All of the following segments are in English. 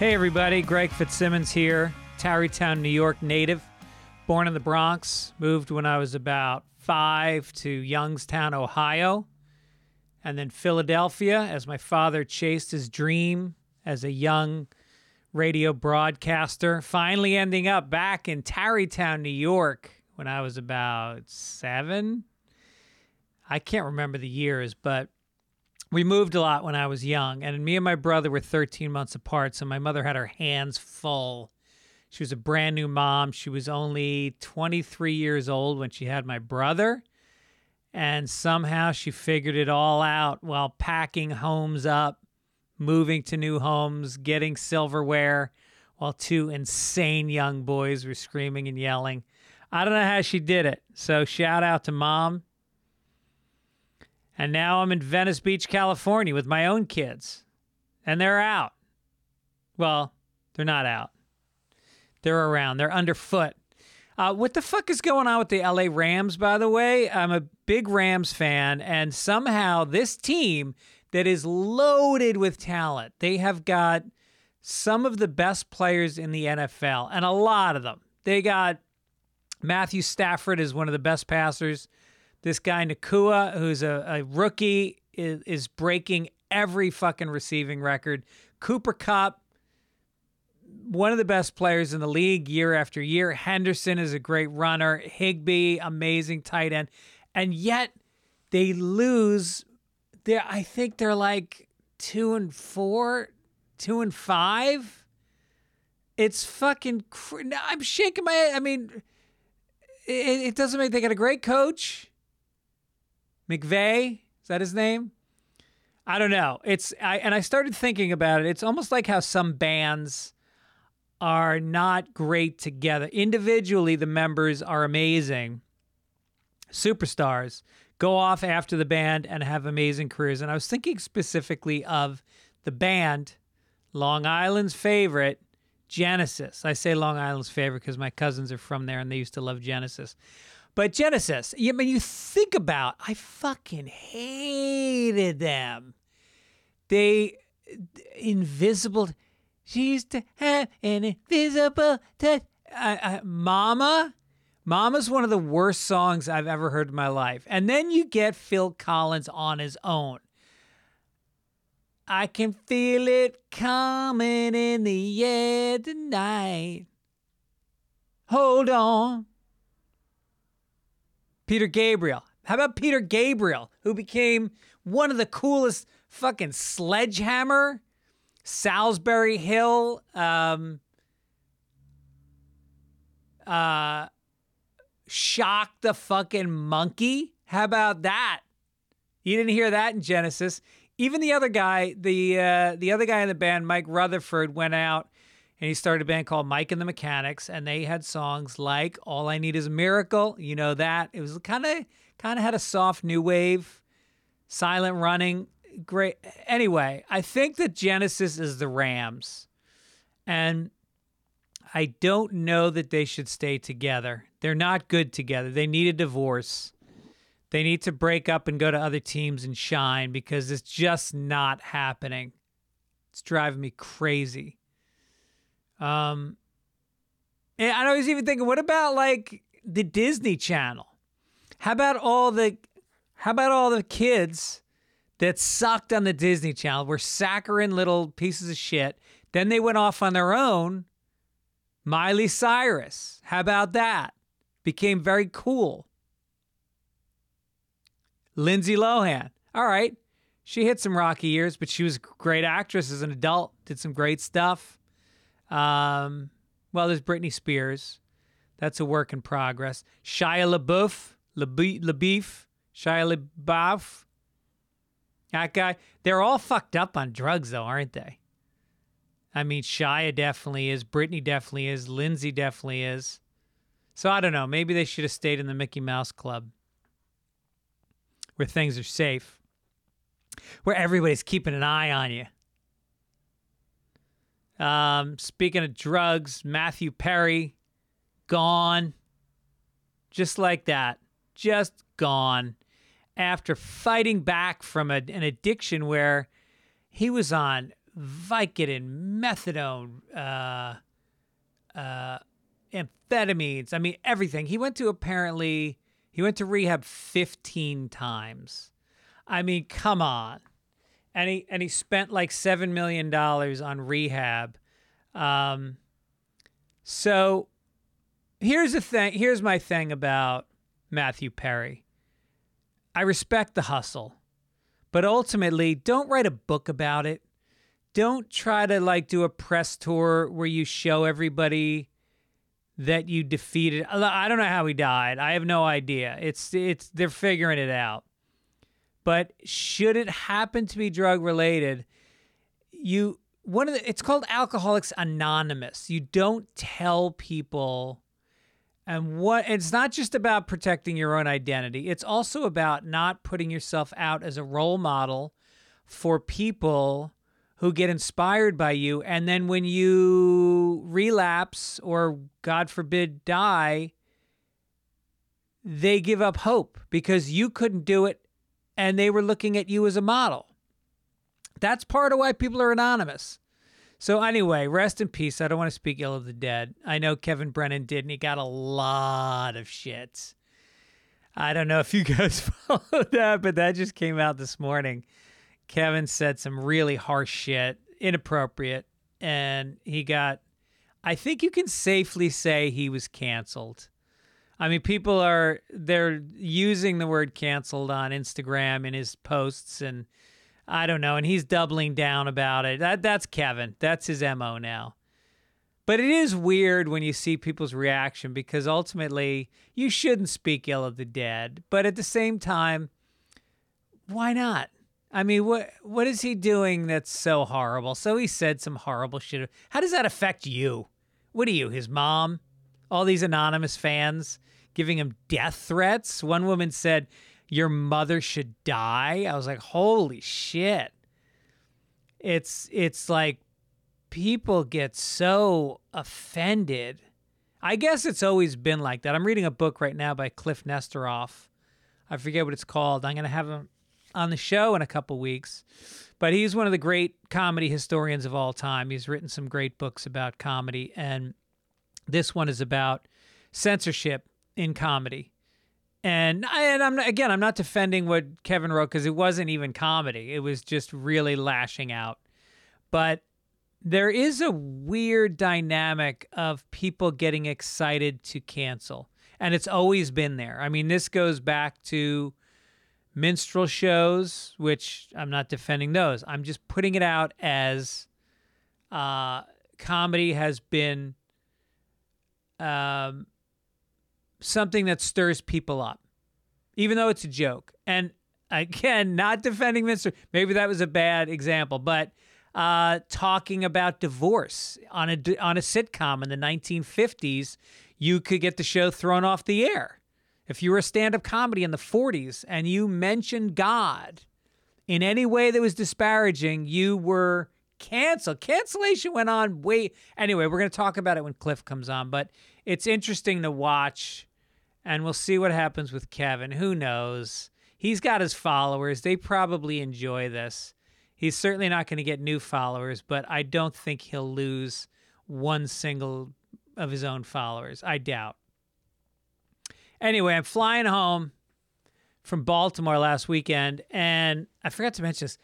Hey, everybody. Greg Fitzsimmons here, Tarrytown, New York native. Born in the Bronx, moved when I was about five to Youngstown, Ohio, and then Philadelphia as my father chased his dream as a young radio broadcaster, finally ending up back in Tarrytown, New York when I was about seven. I can't remember the years, but we moved a lot when I was young, and me and my brother were 13 months apart, so my mother had her hands full. She was a brand new mom. She was only 23 years old when she had my brother, and somehow she figured it all out while packing homes up, moving to new homes, getting silverware, while two insane young boys were screaming and yelling. I don't know how she did it. So shout out to mom. And now I'm in Venice Beach, California with my own kids. And they're out. Well, they're not out. They're around. They're underfoot. Uh, what the fuck is going on with the LA Rams, by the way? I'm a big Rams fan, and somehow this team that is loaded with talent, they have got some of the best players in the NFL, and a lot of them. They got Matthew Stafford is one of the best passers. This guy Nacua, who's a, a rookie, is, is breaking every fucking receiving record. Cooper Kupp, one of the best players in the league year after year. Henderson is a great runner. Higbee, amazing tight end. And yet they lose. They're, I think they're like two and four, two and five. It's fucking. Cr- I'm shaking my head. I mean, it, it doesn't make. They got a great coach. McVay, is that his name? I don't know. It's I and I started thinking about it. It's almost like how some bands are not great together. Individually, the members are amazing. Superstars go off after the band and have amazing careers. And I was thinking specifically of the band, Long Island's favorite, Genesis. I say Long Island's favorite because my cousins are from there and they used to love Genesis. But Genesis, I mean, you think about, I fucking hated them. They invisible. She used to have an invisible touch. Uh, uh, Mama, Mama's one of the worst songs I've ever heard in my life. And then you get Phil Collins on his own. I can feel it coming in the air tonight. Hold on. Peter Gabriel. How about Peter Gabriel, who became one of the coolest fucking sledgehammer, Solsbury Hill, um, uh, shock the fucking monkey? How about that? You didn't hear that in Genesis. Even the other guy, the uh, the other guy in the band, Mike Rutherford, went out and he started a band called Mike and the Mechanics, and they had songs like "All I Need Is a Miracle." You know that it was kind of kind of had a soft new wave, silent running. Great. Anyway, I think that Genesis is the Rams, and I don't know that they should stay together. They're not good together. They need a divorce. They need to break up and go to other teams and shine because it's just not happening. It's driving me crazy. Um, and I was even thinking, what about like the Disney Channel? How about all the, how about all the kids that sucked on the Disney Channel, were saccharine little pieces of shit. Then they went off on their own. Miley Cyrus, how about that? Became very cool. Lindsay Lohan. All right. She hit some rocky years, but she was a great actress as an adult, did some great stuff. Um, well, there's Britney Spears. That's a work in progress. Shia LaBeouf, LaBeouf, Shia LaBeouf. That guy. They're all fucked up on drugs, though, aren't they? I mean, Shia definitely is. Britney definitely is. Lindsay definitely is. So I don't know. Maybe they should have stayed in the Mickey Mouse Club where things are safe, where everybody's keeping an eye on you. Um, speaking of drugs, Matthew Perry, gone. Just like that. Just gone. After fighting back from a, an addiction where he was on Vicodin, methadone, uh, uh, amphetamines. I mean, everything. He went to apparently, he went to rehab 15 times. I mean, come on. And he, and he spent like $7 million on rehab. Um, so here's the thing. Here's my thing about Matthew Perry. I respect the hustle, but ultimately, don't write a book about it. Don't try to like do a press tour where you show everybody that you defeated. I don't know how he died. I have no idea. It's it's they're figuring it out. But should it happen to be drug related, you one of the it's called Alcoholics Anonymous. You don't tell people and what it's not just about protecting your own identity. It's also about not putting yourself out as a role model for people who get inspired by you and then when you relapse or god forbid die they give up hope because you couldn't do it and they were looking at you as a model. That's part of why people are anonymous. So anyway rest in peace. I don't want to speak ill of the dead. I know kevin brennan did and he got a lot of shit i don't know if you guys followed that but that just came out this morning. Kevin said some really harsh shit, inappropriate, and he got. I think you can safely say he was canceled. I mean, people are they're using the word canceled on Instagram in his posts, and I don't know, and he's doubling down about it. That that's Kevin. That's his mo now. But it is weird when you see people's reaction because ultimately you shouldn't speak ill of the dead, but at the same time, why not? I mean, what what is he doing that's so horrible? So he said some horrible shit. How does that affect you? What are you, his mom? All these anonymous fans giving him death threats. One woman said, "Your mother should die." I was like, "Holy shit!" It's it's like people get so offended. I guess it's always been like that. I'm reading a book right now by Kliph Nesteroff. I forget what it's called. I'm gonna have him on the show in a couple weeks. But he's one of the great comedy historians of all time. He's written some great books about comedy, and this one is about censorship in comedy. And and I'm again, I'm not defending what Kevin wrote because it wasn't even comedy. It was just really lashing out. But there is a weird dynamic of people getting excited to cancel. And it's always been there. I mean, this goes back to minstrel shows, which I'm not defending those. I'm just putting it out as uh, comedy has been um, something that stirs people up, even though it's a joke. And again, not defending minstrel. Maybe that was a bad example, but uh, talking about divorce on a on a sitcom in the 1950s, you could get the show thrown off the air if you were a stand up comedy in the 40s and you mentioned God in any way that was disparaging, you were canceled. Cancellation went on way. Anyway, we're going to talk about it when Kliph comes on, but it's interesting to watch and we'll see what happens with Kevin. Who knows? He's got his followers. They probably enjoy this. He's certainly not going to get new followers, but I don't think he'll lose one single of his own followers. I doubt. Anyway, I'm flying home from Baltimore last weekend, and I forgot to mention this.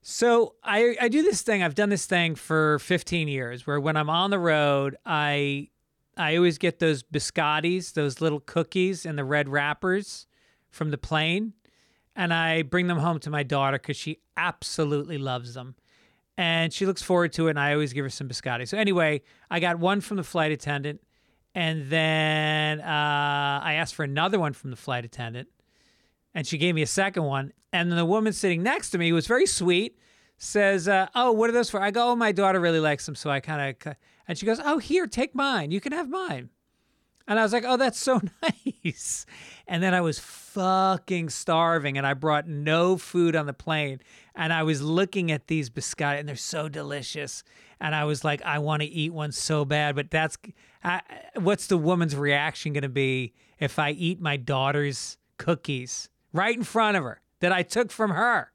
So I, I do this thing. I've done this thing for 15 years, where when I'm on the road, I I always get those biscottis, those little cookies in the red wrappers from the plane, and I bring them home to my daughter because she absolutely loves them, and she looks forward to it. And I always give her some biscotti. So anyway, I got one from the flight attendant and then uh, I asked for another one from the flight attendant, and she gave me a second one. And then the woman sitting next to me was very sweet, says, uh, "Oh, what are those for?" I go, "Oh, my daughter really likes them," so I kind of, and she goes, "Oh, here, take mine. You can have mine." And I was like, "Oh, that's so nice." And then I was fucking starving, and I brought no food on the plane, and I was looking at these biscotti, and they're so delicious and I was like, I want to eat one so bad, but that's I, what's the woman's reaction going to be if I eat my daughter's cookies right in front of her that I took from her?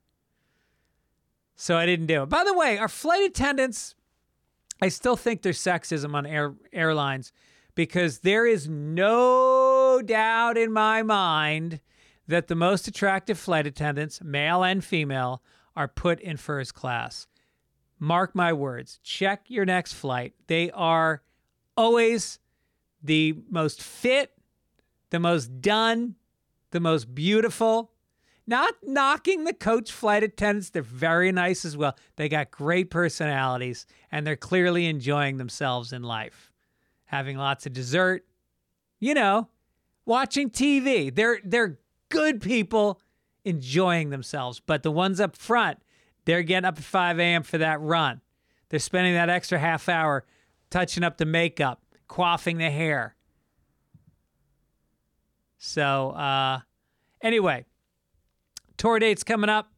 So I didn't do it. By the way, our flight attendants, I still think there's sexism on air, airlines because there is no doubt in my mind that the most attractive flight attendants, male and female, are put in first class. Mark my words. Check your next flight. They are always the most fit, the most done, the most beautiful. Not knocking the coach flight attendants. They're very nice as well. They got great personalities and they're clearly enjoying themselves in life. Having lots of dessert, you know, watching TV. They're they're good people enjoying themselves. But the ones up front, they're getting up at 5 a.m. for that run. They're spending that extra half hour touching up the makeup, quaffing the hair. So, uh, anyway, tour dates coming up.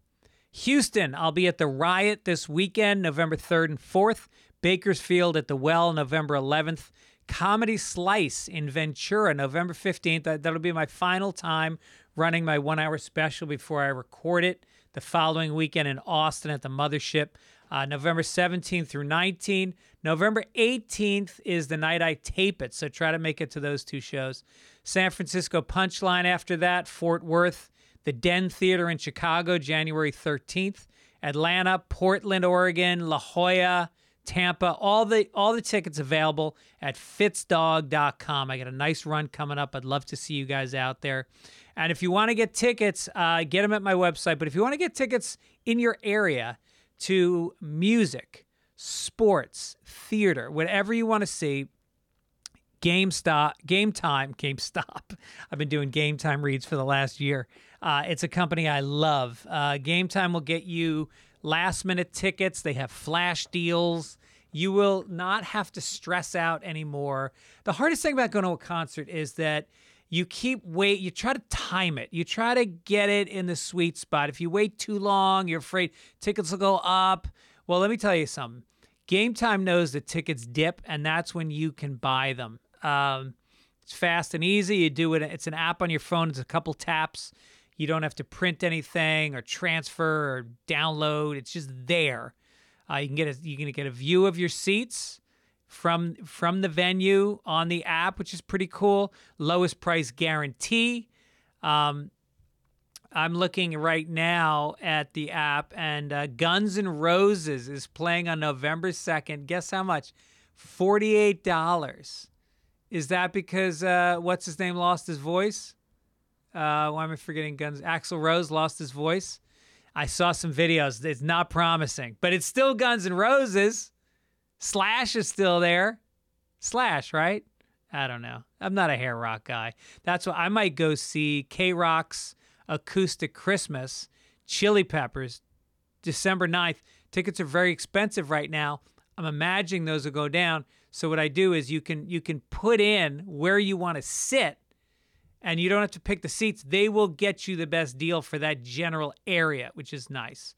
Houston, I'll be at the Riot this weekend, November 3rd and 4th. Bakersfield at the Well, November 11th. Comedy Slice in Ventura, November 15th. That, that'll be my final time running my one hour special before I record it the following weekend in Austin at the Mothership. Uh, November 17th through 19th. November 18th is the night I tape it, so try to make it to those two shows. San Francisco Punchline after that, Fort Worth, the Den Theater in Chicago, January 13th, Atlanta, Portland, Oregon, La Jolla, Tampa. All the all the tickets available at fitzdog.com. I got a nice run coming up. I'd love to see you guys out there. And if you want to get tickets, uh, get them at my website. But if you want to get tickets in your area to music, sports, theater, whatever you want to see, GameStop, Game Time, GameStop. I've been doing Game Time reads for the last year. Uh, it's a company I love. Uh, Game Time will get you last minute tickets. They have flash deals. You will not have to stress out anymore. The hardest thing about going to a concert is that you keep wait you try to time it you try to get it in the sweet spot if you wait too long you're afraid tickets will go up well let me tell you something game time knows that tickets dip and that's when you can buy them um, it's fast and easy you do it it's an app on your phone it's a couple taps you don't have to print anything or transfer or download it's just there uh, you can get a, you can get a view of your seats from from the venue on the app, which is pretty cool. Lowest price guarantee. Um, I'm looking right now at the app, and uh, Guns N' Roses is playing on November 2nd. Guess how much? $48. Is that because uh, what's his name lost his voice? Uh, why am I forgetting Guns? Axl Rose lost his voice. I saw some videos. It's not promising, but it's still Guns N' Roses. Slash is still there. Slash, right? I don't know. I'm not a hair rock guy. That's why I might go see KROQ's Acoustic Christmas, Chili Peppers, December 9th. Tickets are very expensive right now. I'm imagining those will go down. So what I do is you can you can put in where you want to sit and you don't have to pick the seats. They will get you the best deal for that general area, which is nice.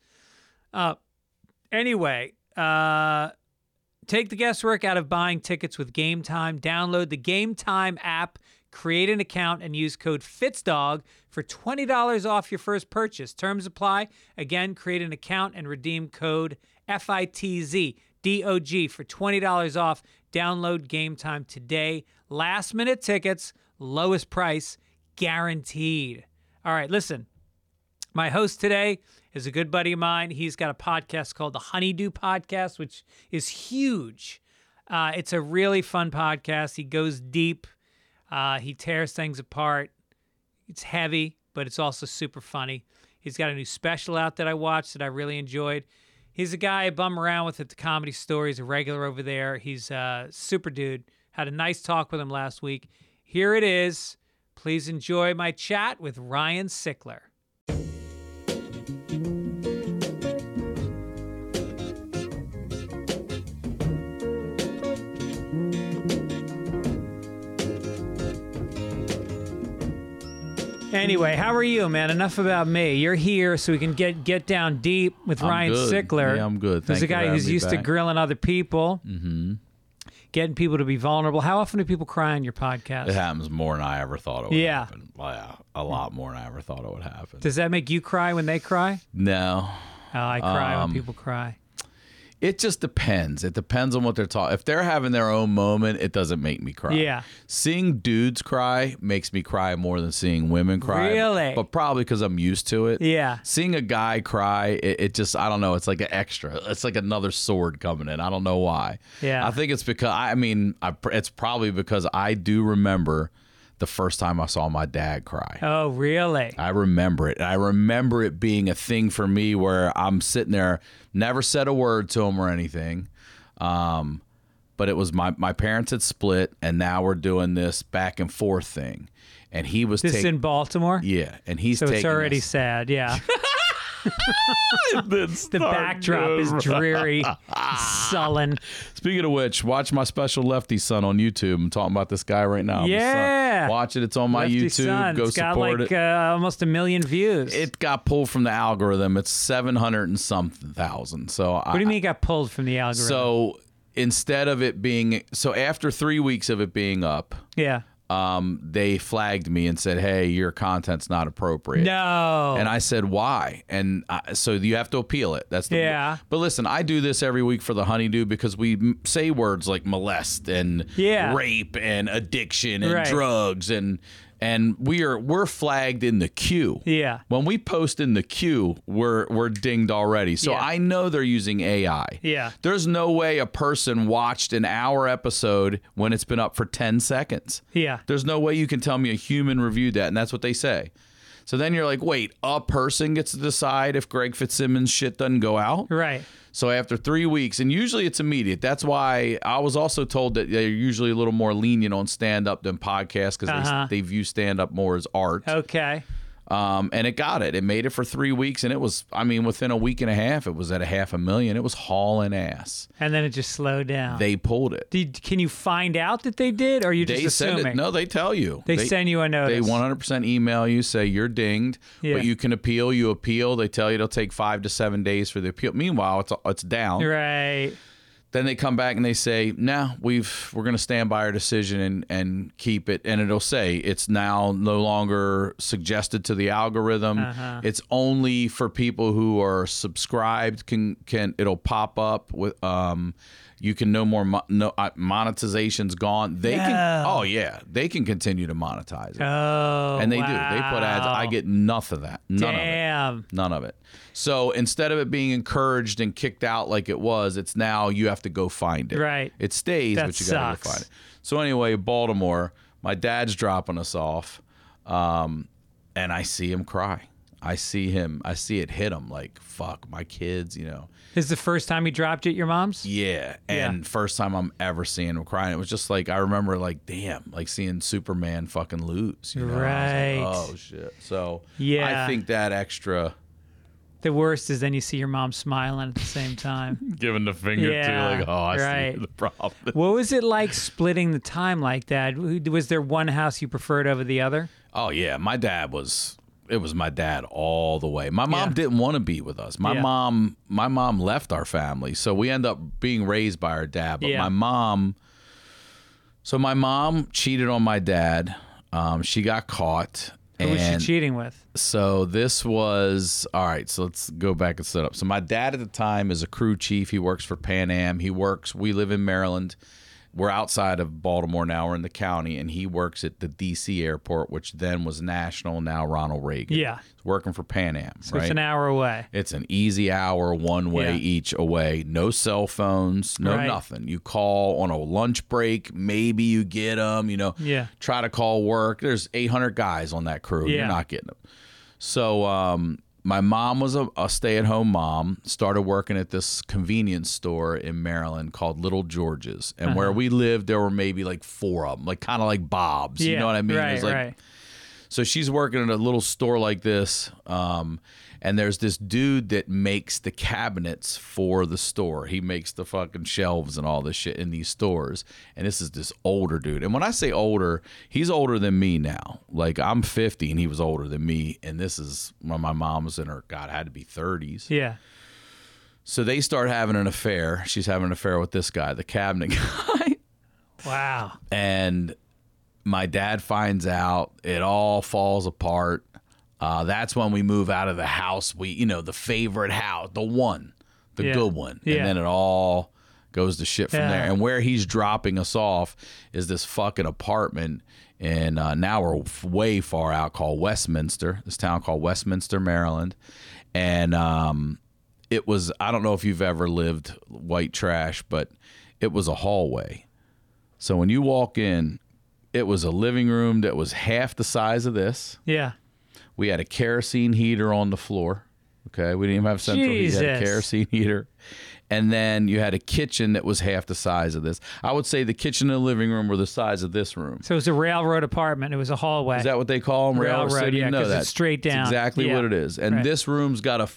Uh, anyway, uh, Take the guesswork out of buying tickets with Game Time. Download the Game Time app, create an account, and use code FITZDOG for $20 off your first purchase. Terms apply. Again, create an account and redeem code FITZ DOG for $20 off. Download Game Time today. Last minute tickets, lowest price guaranteed. All right, listen. My host today is a good buddy of mine. He's got a podcast called the Honeydew Podcast, which is huge. Uh, it's a really fun podcast. He goes deep, uh, he tears things apart. It's heavy, but it's also super funny. He's got a new special out that I watched that I really enjoyed. He's a guy I bum around with at the comedy store. He's a regular over there. He's a super dude. Had a nice talk with him last week. Here it is. Please enjoy my chat with Ryan Sickler. Anyway, how are you, man? Enough about me. You're here so we can get get down deep with I'm Ryan good. Sickler. Yeah, I'm good. Who's Thank a guy who's used to grilling other people, Mm-hmm. getting people to be vulnerable. How often do people cry on your podcast? It happens more than I ever thought it would Yeah. happen. Yeah, a lot more than I ever thought it would happen. Does that make you cry when they cry? No, Oh, I cry Um, when people cry. It just depends. It depends on what they're talking. If they're having their own moment, it doesn't make me cry. Yeah. Seeing dudes cry makes me cry more than seeing women cry. Really? But probably because I'm used to it. Yeah. Seeing a guy cry, it, it just I don't know. It's like an extra. It's like another sword coming in. I don't know why. Yeah. I think it's because I mean I, it's probably because I do remember the first time I saw my dad cry. Oh, really? I remember it. I remember it being a thing for me where I'm sitting there, never said a word to him or anything. Um, but it was my my parents had split, and now we're doing this back and forth thing. And he was This is taking in Baltimore? yeah, and he's So taking it's already us- sad. Yeah. the backdrop is dreary, sullen. Speaking of which, watch my special Lefty's Son on YouTube. I'm talking about this guy right now. Yeah. watch it. It's on my Lefty YouTube. Son. Go it's got support like it. Uh, almost a million views. it got pulled from the algorithm. It's seven hundred and something thousand. So what do you mean it got pulled from the algorithm? So instead of it being so after three weeks of it being up, yeah. Um, they flagged me and said, "Hey, your content's not appropriate." No. And I said, "Why?" And I, so you have to appeal it. That's the, Yeah. But listen, I do this every week for the honeydew because we m- say words like molest and Yeah. rape and addiction and Right. drugs and and we are we're flagged in the queue. yeah. When we post in the queue, we're we're dinged already. So Yeah. I know they're using AI. Yeah. There's no way a person watched an hour episode when it's been up for 10 seconds. Yeah. There's no way you can tell me a human reviewed that, and that's what they say. So then you're like, wait, a person gets to decide if Greg Fitzsimmons shit doesn't go out? Right. So after three weeks, and usually it's immediate. That's why I was also told that they're usually a little more lenient on stand up than podcasts because Uh-huh. they, they view stand up more as art. Okay. Um, and it got it. It made it for three weeks, and it was, I mean, within a week and a half, it was at a half a million. It was hauling ass. And then it just slowed down. They pulled it. Did, can you find out that they did, or are you just They send assuming? it. No, they tell you. They send you a notice. They 100% email you, say you're dinged, Yeah. but you can appeal. You appeal. They tell you it'll take five to seven days for the appeal. Meanwhile, it's it's down. Right. Then they come back and they say, "No, we've we're going to stand by our decision and and keep it." And it'll say it's now no longer suggested to the algorithm. Uh-huh. It's only for people who are subscribed. Can can it'll pop up with um. You can no more mo- no uh, monetization's gone. They can No. oh yeah, they can continue to monetize it. Oh. and they do. They put ads. I get nothing of that. None of it. Damn. None of it. So instead of it being encouraged and kicked out like it was, it's now you have to go find it. Right. It stays, That but you got to sucks. go find it. So anyway, Baltimore, my dad's dropping us off, um, and I see him cry. I see him. I see it hit him like fuck my kids. You know. This is the first time he dropped it, at your mom's? Yeah, and first time I'm ever seeing him crying. It was just like I remember, like damn, like seeing Superman fucking lose. You know? Was like, Right. oh shit. So Yeah. I think that extra The worst is then you see your mom smiling at the same time. giving the finger Yeah, to like, oh, I right. see the problem. what was it like splitting the time like that? Was there one house you preferred over the other? Oh yeah, my dad was. It was my dad all the way. My mom Yeah. didn't want to be with us. My Yeah. mom, my mom left our family, so we end up being raised by our dad. But Yeah. my mom, so my mom cheated on my dad. Um, she got caught. Who was she cheating with? So this was all right. So let's go back and set up. So my dad at the time is a crew chief. He works for Pan Am. He works. We live in Maryland. We're outside of Baltimore now. We're in the county, and he works at the D.C. airport, which then was National. Now Ronald Reagan. Yeah. He's working for Pan Am. So right. it's an hour away. It's an easy hour, one way Yeah. each away. No cell phones, no Right. nothing. You call on a lunch break. Maybe you get them. You know, Yeah. try to call work. There's 800 guys on that crew. Yeah. You're not getting them. So um, my mom was a, a stay-at-home mom. Started working at this convenience store in Maryland called Little George's, and Uh-huh. where we lived, there were maybe like four of them, like kind of like Bob's. Yeah. You know what I mean? It Right, was like right. so she's working at a little store like this, um, and there's this dude that makes the cabinets for the store. He makes the fucking shelves and all this shit in these stores. And this is this older dude. And when I say older, he's older than me now. Like I'm 50 and he was older than me. And this is when my mom was in her, God, had to be 30s. Yeah. So they start having an affair. She's having an affair with this guy, the cabinet guy. Wow. and my dad finds out it all falls apart Uh, that's when we move out of the house. We, you know, the favorite house, the one, the Yeah. good one, Yeah. and then it all goes to shit from Yeah. there. And where he's dropping us off is this fucking apartment, and uh, now we're f- way far out, called Westminster. This town called Westminster, Maryland, and um, it was. I don't know if you've ever lived white trash, but it was a hallway. So when you walk in, it was a living room that was half the size of this. Yeah. We had a kerosene heater on the floor. Okay, we didn't even have central heat. You had a Jesus. kerosene heater, and then you had a kitchen that was half the size of this. I would say the kitchen and the living room were the size of this room. So it was a railroad apartment. It was a hallway. Is that what they call them? Railroad, Railroad, yeah, You know 'cause that it's straight It's down. exactly Yeah. what it is. And Right. this room's got a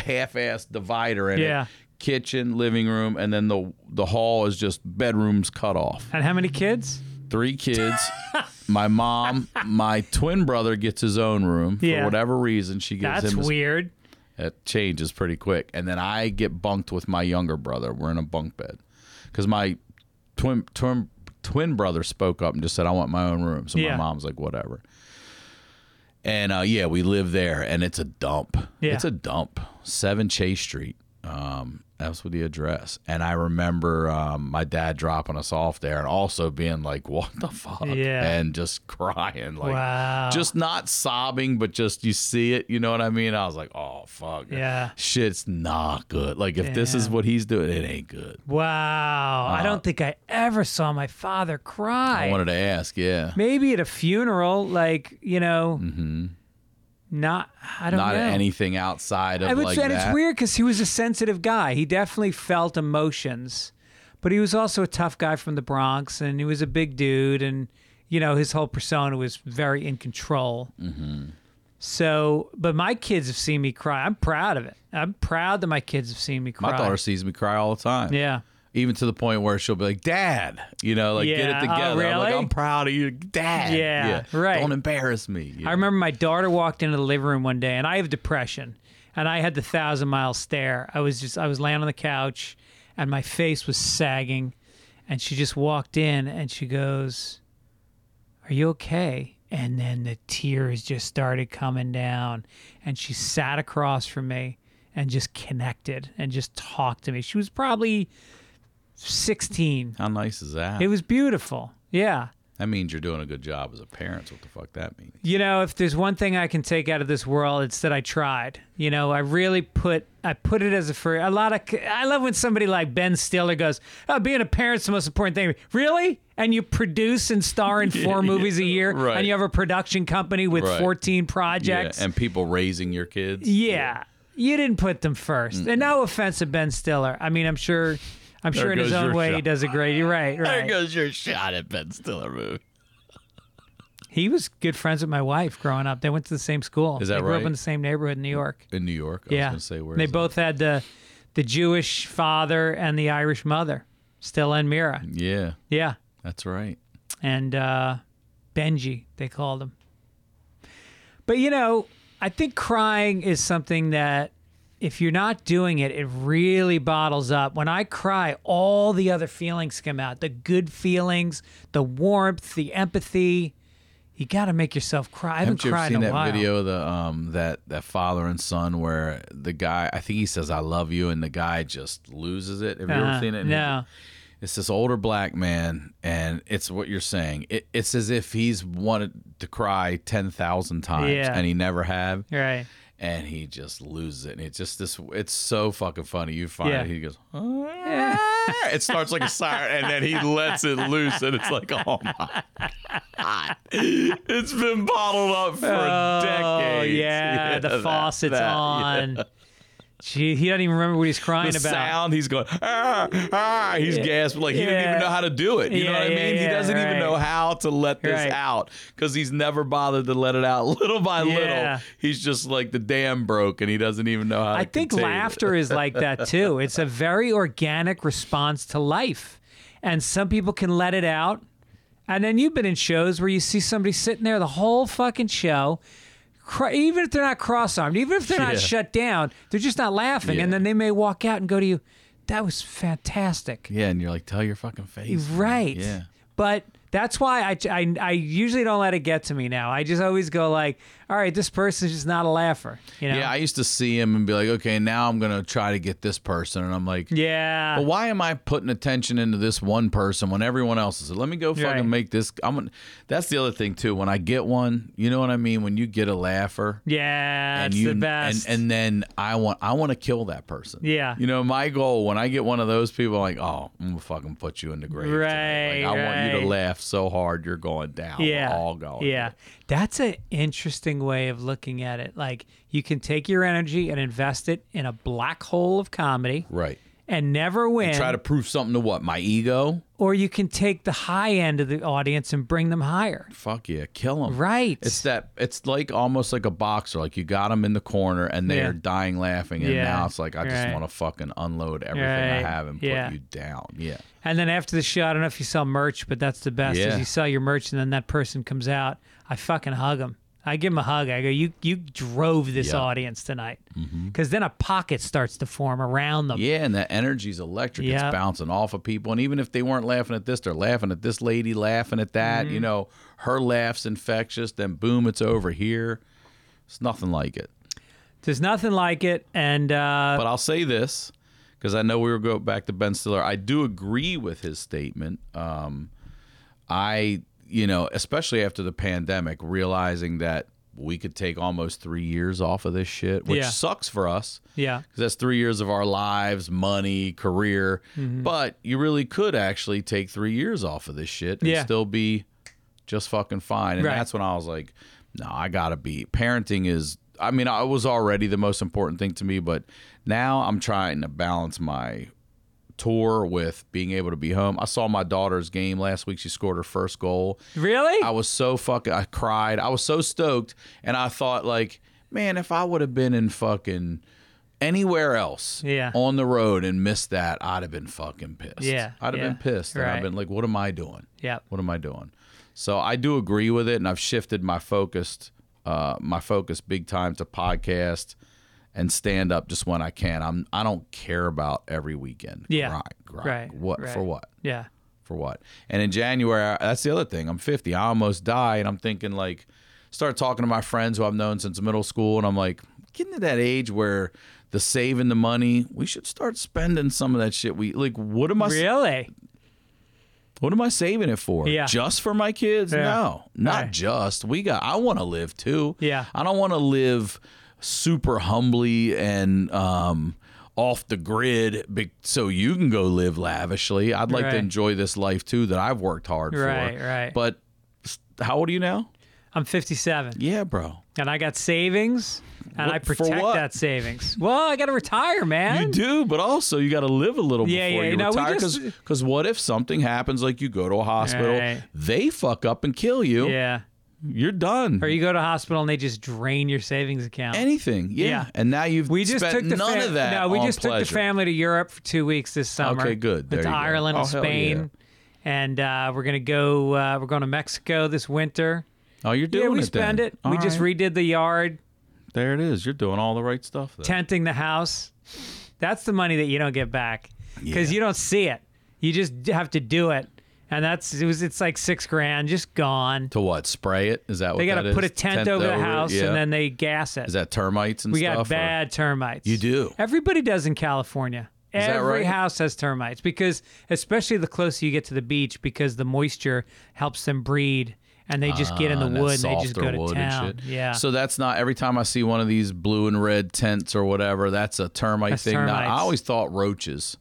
half-ass divider in Yeah. it. Kitchen, living room, and then the the hall is just bedrooms cut off. and how many kids? Three kids. my mom, my twin brother gets his own room for Yeah. whatever reason. She gives That's him. His, weird. it changes pretty quick, and then I get bunked with my younger brother. We're in a bunk bed because my twin twin twin brother spoke up and just said, "I want my own room." So Yeah. my mom's like, "Whatever." And uh, yeah, we live there, and it's a dump. Yeah. It's a dump. Seven Chase Street. Um, that's what the address. And I remember um, my dad dropping us off there, and also being like, "What the fuck?" Yeah. and just crying, like Wow. just not sobbing, but just you see it. You know what I mean? I was like, "Oh fuck, Yeah. shit's not good." Like if this is what he's doing, it ain't good. Wow. I don't think I ever saw my father cry. Uh, I wanted to ask, yeah, Maybe at a funeral, like, you know, not, I don't not know. anything outside of I would like say, and that. it's weird because he was a sensitive guy. He definitely felt emotions, but he was also a tough guy from the Bronx, and he was a big dude, and you know his whole persona was very in control. Mm-hmm. So, but my kids have seen me cry. I'm proud of it. I'm proud that my kids have seen me cry. My daughter sees me cry all the time. yeah. Even to the point where she'll be like, "Dad," you know, like get Yeah. it Oh, together. I'm like. I'm proud of you, Dad. Yeah, right. Don't embarrass me. Yeah. I remember my daughter walked into the living room one day, and I have depression, and I had the thousand mile stare. I was just, I was laying on the couch, and my face was sagging, and she just walked in, and she goes, "Are you okay?" And then the tears just started coming down, and she sat across from me and just connected and just talked to me. She was probably sixteen. How nice is that? It was beautiful. Yeah. that means you're doing a good job as a parent. What the fuck that means? You know, if there's one thing I can take out of this world, it's that I tried. You know, I really put I put it as a for a lot of. I love when somebody like Ben Stiller goes, "Oh, being a parent's the most important thing." Really? And you produce and star in four movies a year, right. and you have a production company with Right. 14 Yeah, projects. and people raising your kids. Yeah, you didn't put them first. And no offense to Ben Stiller. I mean, I'm sure. I'm There sure in his own way he does a great. You're right. There Right. goes your shot at Ben Stiller movie. He was good friends with my wife growing up. They went to the same school. Is that they grew up in the same neighborhood in New York. In New York. I yeah. say where they is that? both had the the Jewish father and the Irish mother, Stiller and Meara. Yeah, Yeah. that's right. And uh, Benji, they called him. But you know, I think crying is something that if you're not doing it, it really bottles up. When I cry, all the other feelings come out the good feelings, the warmth, the empathy. You got to make yourself cry. I haven't, Haven't you cried seen in a that while. video the um that that father and son where the guy I think he says I love you and the guy just loses it. Have you Uh-huh. ever seen it? No. It's this older black man, and it's what you're saying. It, it's as if he's wanted to cry ten thousand times, Yeah. and he never have, Right. And he just loses it. And it's just this. It's so fucking funny. You find Yeah. it. He goes. "Ah." It starts like a siren, and then he lets it loose, and it's like, oh my god, it's been bottled up for Oh, decades. yeah, yeah, the faucet's that, yeah. He doesn't even remember what he's crying the about. sound he's going ah, ah, he's gasping like he didn't even know how to do it you know Yeah, what i yeah, mean he doesn't even know how to let this Right. out because he's never bothered to let it out little by Yeah. little he's just like the dam broke and he doesn't even know how to I think laughter is like that too. It's a very organic response to life. And some people can let it out. And then you've been in shows where you see somebody sitting there the whole fucking show, even if they're not cross armed, even if they're not Yeah. shut down, they're just not laughing. And Yeah. then they may walk out and go to you, that was fantastic. yeah and you're like tell your fucking face man." Right. yeah But that's why I, I, I usually don't let it get to me now. I just always go like, all right, this person's just not a laugher. You know? Yeah, I used to see him and be like, okay, now I'm gonna try to get this person, and I'm like, yeah. But why am I putting attention into this one person when everyone else is? Let me go fucking Right. make this. I'm. gonna- That's the other thing too. When I get one, you know what I mean. When you get a laugher, yeah, and it's you the best. and and then I want I want to kill that person. Yeah. You know, my goal when I get one of those people, I'm like, oh, I'm gonna fucking put you in the grave. Right, Like, I want you to laugh so hard you're going down. We're yeah, all going. Yeah, that's an interesting way of looking at it. Like you can take your energy and invest it in a black hole of comedy Right. and never win, Try to prove something to what? My ego? Or you can take the high end of the audience and bring them higher. Fuck yeah, kill them. Right. It's that. It's like almost like a boxer. Like you got them in the corner and they Yeah. are dying laughing, and Yeah. now it's like I just Right. want to fucking unload everything Right. I have and put you down. Yeah. And then after the show, I don't know if you sell merch, but that's the best. Is Yeah. you sell your merch, and then that person comes out. I fucking hug them. I give him a hug. I go, "You you drove this Yeah. Mm-hmm. audience tonight," because then a pocket starts to form around them. Yeah, and that energy's electric. Yeah. It's bouncing off of people. And even if they weren't laughing at this, they're laughing at this lady, laughing at that. Mm-hmm. You know, her laugh's infectious. Then boom, it's over here. It's nothing like it. There's nothing like it, and uh, But I'll say this because I know we were going back to Ben Stiller. I do agree with his statement. Um, I, you know, especially after the pandemic, realizing that we could take almost three years off of this shit, which Yeah. sucks for us yeah, because that's three years of our lives, money, career. Mm-hmm. But you really could actually take three years off of this shit and Yeah. still be just fucking fine. And Right. that's when I was like, no, I gotta be. Parenting is. I mean, I was already the most important thing to me, but now I'm trying to balance my tour with being able to be home. I saw my daughter's game last week. She scored her first goal. really. I was so fucking I cried. I was so stoked and I thought like, man, if I would have been in fucking anywhere else Yeah. on the road and missed that, I'd have been fucking pissed. Yeah, I'd have yeah. been pissed. And Right. I've been like, what am I doing? Yeah. What am I doing? So I do agree with it and I've shifted my focus uh my focus big time to podcast and stand up just when I can. I'm I don't care about every weekend. Yeah. Grind, grind. Right, What for what? Yeah. for what? And in January, that's the other thing. I'm 50. I almost die, and I'm thinking like, start talking to my friends who I've known since middle school, and I'm like, getting to that age where the saving the money, we should start spending some of that shit. We like, what am I? Really? What am I saving it for? Yeah. Just for my kids? Yeah. No, not Right. just. We got. I want to live too. Yeah. I don't want to live super humbly and um, off the grid, so you can go live lavishly. I'd like Right. to enjoy this life too that I've worked hard Right, for. right. right. But how old are you now? I'm 57, Yeah, bro. and I got savings, and What- I protect that savings. Well, I got to retire, man. You do, but also you got to live a little Yeah, before yeah, you no, retire. Because what if something happens, like you go to a hospital, Right. they fuck up and kill you, Yeah. You're done. Or you go to hospital and they just drain your savings account. Anything, yeah. Yeah. And now you've we just spent took the none fam- of that. No, we on just took the family to Europe for two weeks this summer. Okay, good. There Went to you go. Ireland and Oh, hell Spain, and uh, we're gonna go. Uh, we're going to Mexico this winter. Oh, you're doing yeah, we it. spend then. it. we All just redid the yard, There it is. You're doing all the right stuff. There. tenting the house. That's the money that you don't get back because Yeah. you don't see it. You just have to do it, and that's it was. It's like six grand, just gone. to what? Spray it? Is that what They got to is? put a tent, over the house, Yeah. and then they gas it. is that termites and we stuff? We got or- bad termites. You do? Everybody does in California. that Every right? house has termites because, especially the closer you get to the beach, because the moisture helps them breed, and they just get in the Ah, wood and they just go to town. shit. Yeah. So that's not every time I see one of these blue and red tents or whatever. That's a termite That's thing. Now, I always thought roaches.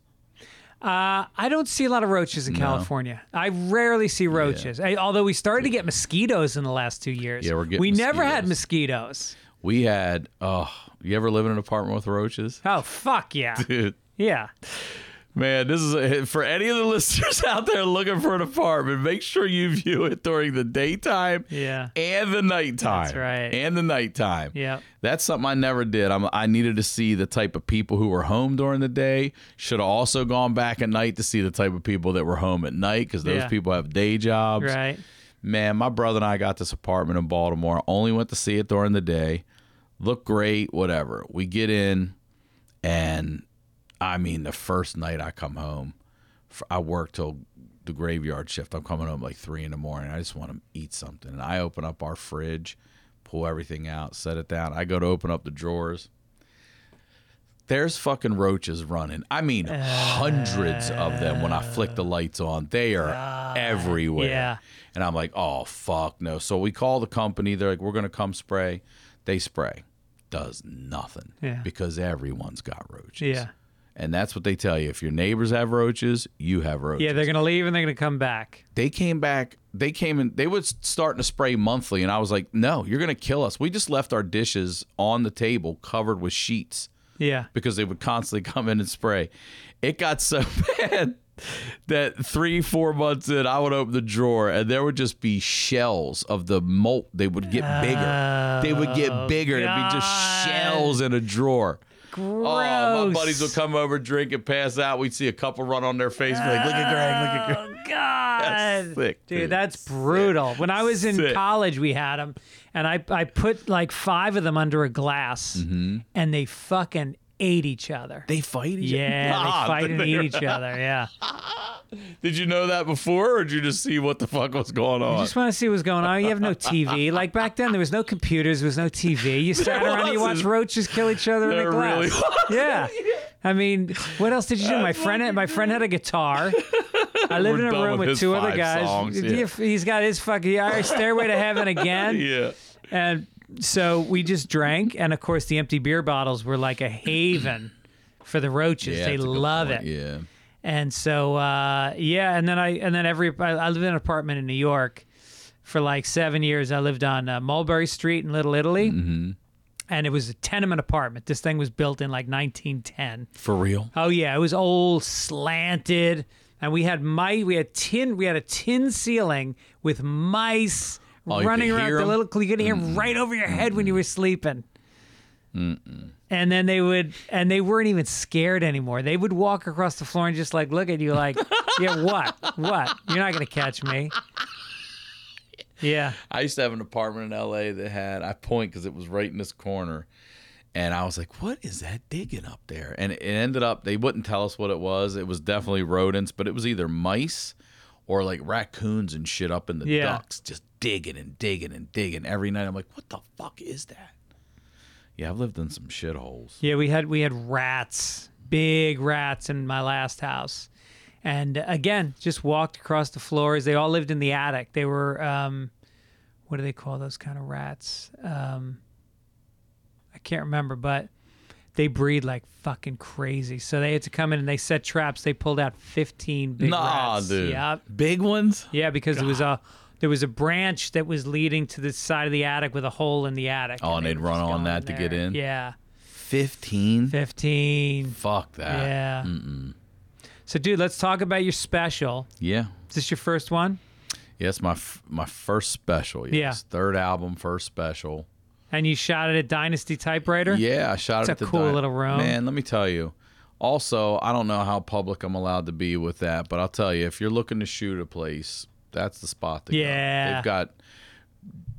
Uh, I don't see a lot of roaches in California. I rarely see roaches. I, although we started to get mosquitoes in the last two years. Yeah, we're getting We never had mosquitoes. mosquitoes. We had. Oh, you ever live in an apartment with roaches? Oh fuck yeah, Dude. yeah. Man, this is a, for any of the listeners out there looking for an apartment. Make sure you view it during the daytime, Yeah. and the nighttime. That's right. and the nighttime. Yeah. that's something I never did. I'm, I needed to see the type of people who were home during the day. Should have also gone back at night to see the type of people that were home at night because those Yeah. people have day jobs. Right. Man, my brother and I got this apartment in Baltimore. Only went to see it during the day. Looked great, whatever. We get in, and I mean, the first night I come home, I work till the graveyard shift. I'm coming home like three in the morning. I just want to eat something. And I open up our fridge, pull everything out, set it down. I go to open up the drawers. There's fucking roaches running. I mean, hundreds of them when I flick the lights on. They are everywhere. yeah. And I'm like, oh, fuck no. So we call the company. They're like, we're going to come spray. They spray. Does nothing. Yeah. Because everyone's got roaches. Yeah. And that's what they tell you. If your neighbors have roaches, you have roaches. Yeah, they're gonna leave and they're gonna come back. they came back. They came and They was starting to spray monthly, and I was like, "No, you're gonna kill us." We just left our dishes on the table covered with sheets Yeah. because they would constantly come in and spray. It got so bad that three, four months in, I would open the drawer and there would just be shells of the molt. They would get bigger. They would get oh, bigger. It'd be just shells in a drawer. Gross. Oh, my buddies would come over, drink, and pass out. We'd see a couple run on their face, be like, "Look at Greg, look at Greg." Oh God, That's sick, dude. dude. That's brutal. When I was in Sick. college, we had them, and I I put like five of them under a glass, Mm-hmm. and they fucking ate each other. They fight each yeah, Nah, they fight and they're- eat each other. Yeah, Did you know that before, or did you just see what the fuck was going on? you just want to see what's going on. You have no TV. Like back then, there was no computers. There was no TV. You sat around, and you watched roaches kill each other in a glass. really yeah. I mean, what else did you do? My friend, had, my friend had a guitar. I lived We're in a room with with two other guys. songs, He- yeah. He's got his fucking Stairway to Heaven again. yeah. And so we just drank, and of course, the empty beer bottles were like a haven for the roaches. Yeah, they that's a good love it. Yeah. And so, uh, yeah, and then I and then every I, I lived in an apartment in New York for like seven years. I lived on uh, Mulberry Street in Little Italy, Mm-hmm. and it was a tenement apartment. This thing was built in like 1910. For real? Oh yeah, it was old, slanted, and we had mice. We had tin. We had a tin ceiling with mice Oh, running around. The little you could hear 'em mm. right over your head when you were sleeping. And then they would, and they weren't even scared anymore. They would walk across the floor and just like look at you, like, yeah, what, what? You're not gonna catch me. Yeah, I used to have an apartment in LA that had I point because it was right in this corner, and I was like, "What is that digging up there?" And it ended up they wouldn't tell us what it was. It was definitely rodents, but it was either mice or like raccoons and shit up in the Yeah. ducts, just digging and digging and digging every night. I'm like, "What the fuck is that?" Yeah, I've lived in some shitholes. yeah. We had we had rats, big rats in my last house, and uh, again, just walked across the floors. They all lived in the attic. They were, um, what do they call those kind of rats? Um, I can't remember, but they breed like fucking crazy. So they had to come in and they set traps. They pulled out 15 big nah, rats. dude. Yep. Big ones. Yeah, because there was a there was a branch that was leading to the side of the attic with a hole in the attic. Oh, and they they'd run on that to get in? Yeah, Fifteen. 15. Fuck that. Yeah. So, dude, let's talk about your special. Yeah. Is this your first one? Yeah, my f- my first special. Yes. Yeah. Third album, first special. And you shot it at Dynasty Typewriter? Yeah, I shot It's it at a the cool little room. Man, let me tell you. Also, I don't know how public I'm allowed to be with that, but I'll tell you, if you're looking to shoot a place, that's the spot to Yeah. go. They've got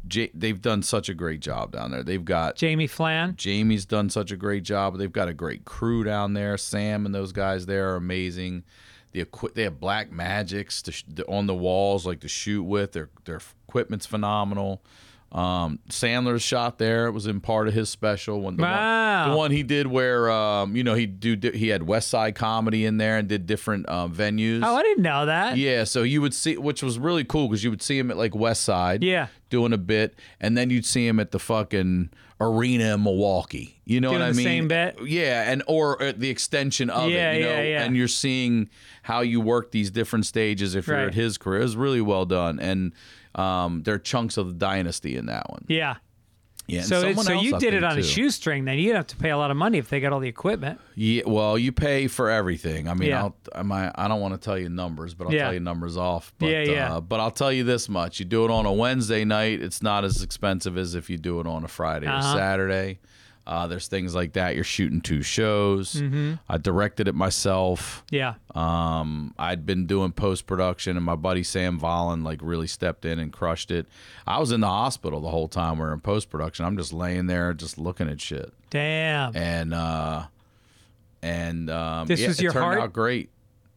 J- they've done such a great job down there. They've got Jamie Flam? Jamie's done such a great job. They've got a great crew down there. Sam and those guys there are amazing. The equi- they have Blackmagics to sh- on the walls like to shoot with. Their their equipment's phenomenal. Um, Sandler's shot there. It was in part of his special when the, Wow. one, the one he did where um, you know he do he had West Side Comedy in there and did different um, venues. Oh, I didn't know that. Yeah, so you would see, which was really cool because you would see him at like West Side, Yeah. doing a bit, and then you'd see him at the fucking arena in Milwaukee. You know Doing what I mean? same bit? Yeah, and or at the extension of Yeah, it. You know, yeah, yeah. and you're seeing how you work these different stages. If you're Right. at his career, it was really well done, and um, there are chunks of the dynasty in that one. Yeah. Yeah, So, it, so you did it on a shoestring then. You'd have to pay a lot of money if they got all the equipment. Yeah, well, you pay for everything. I mean, Yeah. I'll, I might, I don't want to tell you numbers, but I'll Yeah. tell you numbers off. But, Yeah, yeah. Uh, but I'll tell you this much: you do it on a Wednesday night, it's not as expensive as if you do it on a Friday Uh-huh. or Saturday. Uh, there's things like that. You're shooting two shows. Mm-hmm. I directed it myself. Yeah. Um, I'd been doing post production, and my buddy Sam Vollen like really stepped in and crushed it. I was in the hospital the whole time we are in post production. I'm just laying there, just looking at shit Damn. and uh and um This yeah, was it your turned heart? out great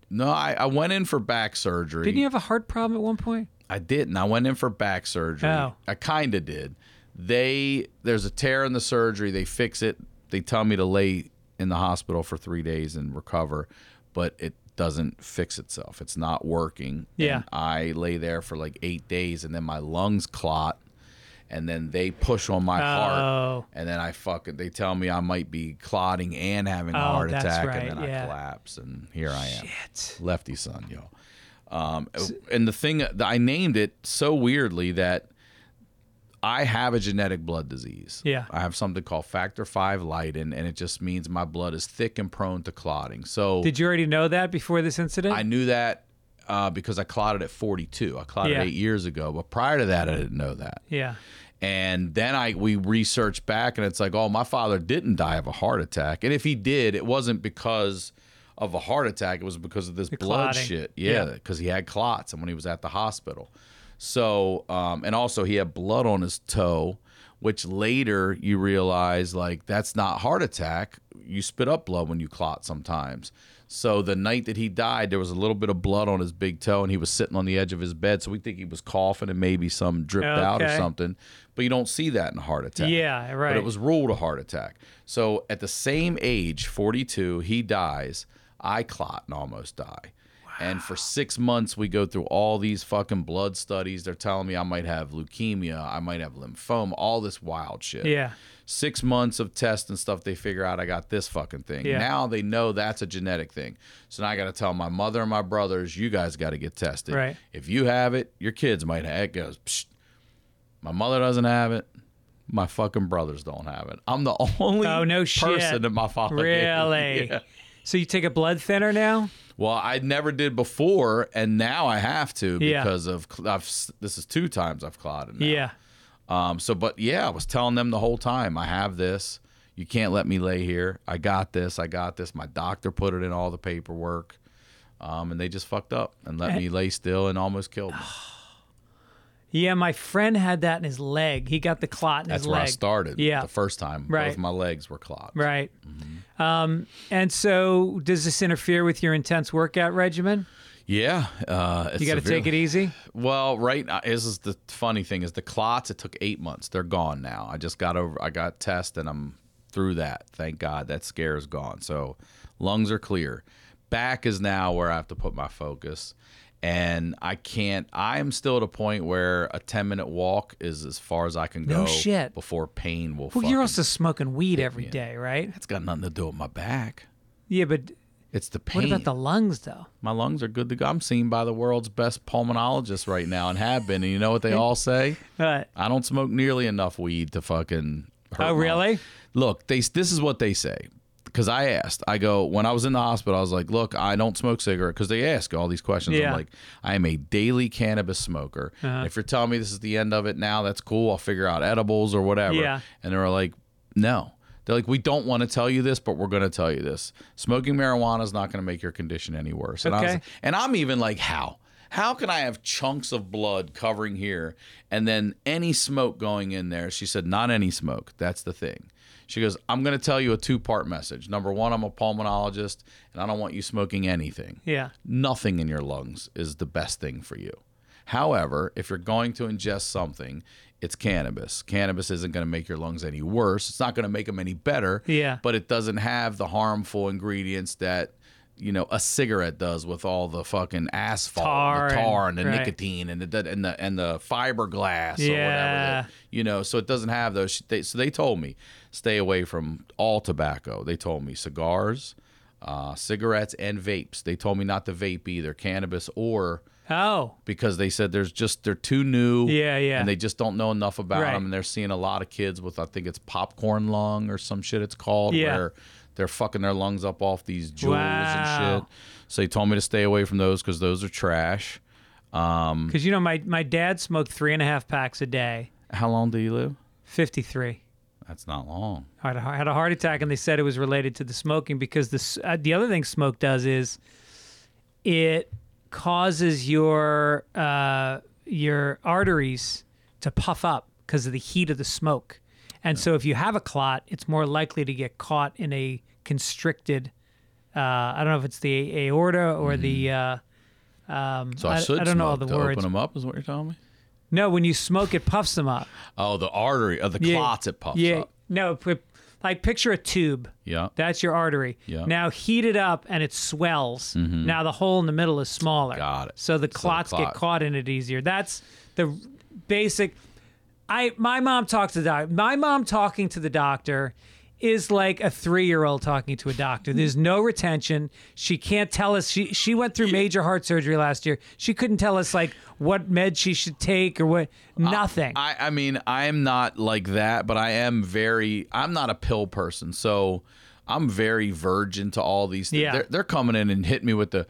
no I, I went in for back surgery Didn't you have a heart problem at one point? i didn't i went in for back surgery Oh. i kind of did They there's a tear in the surgery. They fix it. They tell me to lay in the hospital for three days and recover, but it doesn't fix itself. It's not working. Yeah. And I lay there for like eight days, and then my lungs clot, and then they push on my Oh. heart, and then I fucking they tell me I might be clotting and having a Oh, heart attack, right, and then yeah. I collapse, and here I am, Shit. Lefty's Son, yo. Um, and the thing that I named it so weirdly that I have a genetic blood disease. Yeah. I have something called factor five Leiden, and it just means my blood is thick and prone to clotting. So Did you already know that before this incident? I knew that uh, because I clotted at 42. I clotted Yeah. eight years ago, but prior to that, I didn't know that. yeah. And then I we researched back, and it's like, oh, my father didn't die of a heart attack, and if he did, it wasn't because of a heart attack; it was because of this blood clotting. shit. Yeah. Yeah, because he had clots, and when he was at the hospital. So, um, and also he had blood on his toe, which later you realize like that's not heart attack. You spit up blood when you clot sometimes. So the night that he died, there was a little bit of blood on his big toe, and he was sitting on the edge of his bed. So we think he was coughing, and maybe some dripped out or something. But you don't see that in a heart attack. Yeah, right. But it was ruled a heart attack. So at the same age, 42, he dies. I clot and almost die. And for six months, we go through all these fucking blood studies. They're telling me I might have leukemia, I might have lymphoma, all this wild shit. Yeah. Six months of tests and stuff, they figure out I got this fucking thing. Yeah. Now they know that's a genetic thing. So now I got to tell my mother and my brothers, you guys got to get tested. Right. If you have it, your kids might have it. Goes, Psh, my mother doesn't have it. My fucking brothers don't have it. I'm the only Oh, no person shit. that my father. Really? Yeah. So you take a blood thinner now? Well, I never did before, and now I have to Yeah. because of I've, this is two times I've clotted. Now. Yeah. Um. So, but yeah, I was telling them the whole time I have this. You can't let me lay here. I got this. I got this. My doctor put it in all the paperwork. Um, and they just fucked up and let me lay still and almost killed me. Yeah, my friend had that in his leg. He got the clot in That's his where. I started. Yeah. The first time, Right. both my legs were clots. Right. Mm-hmm. Um, and so does this interfere with your intense workout regimen? Yeah. Uh, You got to take it easy. Well, right now, this is the funny thing is the clots. It took eight months. They're gone now. I just got over. I got tested, and I'm through that. Thank God that scare is gone. So lungs are clear. Back is now where I have to put my focus, and I can't. I am still at a point where a ten minute walk is as far as I can go. No shit. before pain will. Well, you're also smoking weed every day, right? It's got nothing to do with my back. Yeah, but It's the pain. what about the lungs, though? My lungs are good to go. I'm seen by the world's best pulmonologist right now and have been. And you know what they all say? Uh, I don't smoke nearly enough weed to fucking. Hurt oh, really? Look, they. This is what they say. Because I asked, I go when I was in the hospital, I was like, "Look, I don't smoke cigarette." Because they ask all these questions. Yeah. Uh-huh. I'm like, "I am a daily cannabis smoker. If you're telling me this is the end of it now, that's cool. I'll figure out edibles or whatever." Yeah. And they were like, "No." They're like, "We don't want to tell you this, but we're going to tell you this. Smoking marijuana is not going to make your condition any worse." And I was, Okay. and I'm even like, "How?" How can I have chunks of blood covering here and then any smoke going in there? She said, Not any smoke. That's the thing. She goes, I'm going to tell you a two part message. Number one, I'm a pulmonologist and I don't want you smoking anything. Yeah. Nothing in your lungs is the best thing for you. However, if you're going to ingest something, it's cannabis. Cannabis isn't going to make your lungs any worse. It's not going to make them any better. Yeah. But it doesn't have the harmful ingredients that, you know, a cigarette does with all the fucking asphalt, Tar the tar and- and, the right. nicotine and the and the and the fiberglass or whatever. That, you know, so it doesn't have those. They, so they told me stay away from all tobacco. They told me cigars, uh, cigarettes, and vapes. They told me not to vape either, cannabis or Oh, because they said there's just they're too new. Yeah, yeah. And they just don't know enough about Right. them, and they're seeing a lot of kids with I think it's popcorn lung or some shit it's called, Yeah. where they're fucking their lungs up off these Juuls Wow. and shit. So he told me to stay away from those because those are trash. Um, because you know my my dad smoked three and a half packs a day. how long do you live? Fifty three. That's not long. I had a, had a heart attack, and they said it was related to the smoking because this uh, the other thing smoke does is it causes your uh, your arteries to puff up because of the heat of the smoke, and so if you have a clot, it's more likely to get caught in a constricted. Uh, I don't know if it's the aorta or the. Uh, um, So I, should I don't know all the to words. open them up. Is what you're telling me? No, when you smoke, it puffs them up. Oh, the artery of the Yeah. clots it puffs yeah. up. No, like picture a tube. Yeah. That's your artery. Yeah. Now heat it up and it swells. Now the hole in the middle is smaller. Got it. So the clots get clot- caught in it easier. That's the basic. I my mom talks to the doctor. My mom talking to the doctor is like a three-year-old talking to a doctor. There's no retention. She can't tell us. She she went through major heart surgery last year. She couldn't tell us like what med she should take or what. Nothing. I, I mean, I am not like that, but I am very. I'm not a pill person, so I'm very virgin to all these. things. Yeah. They're, they're coming in and hitting me with the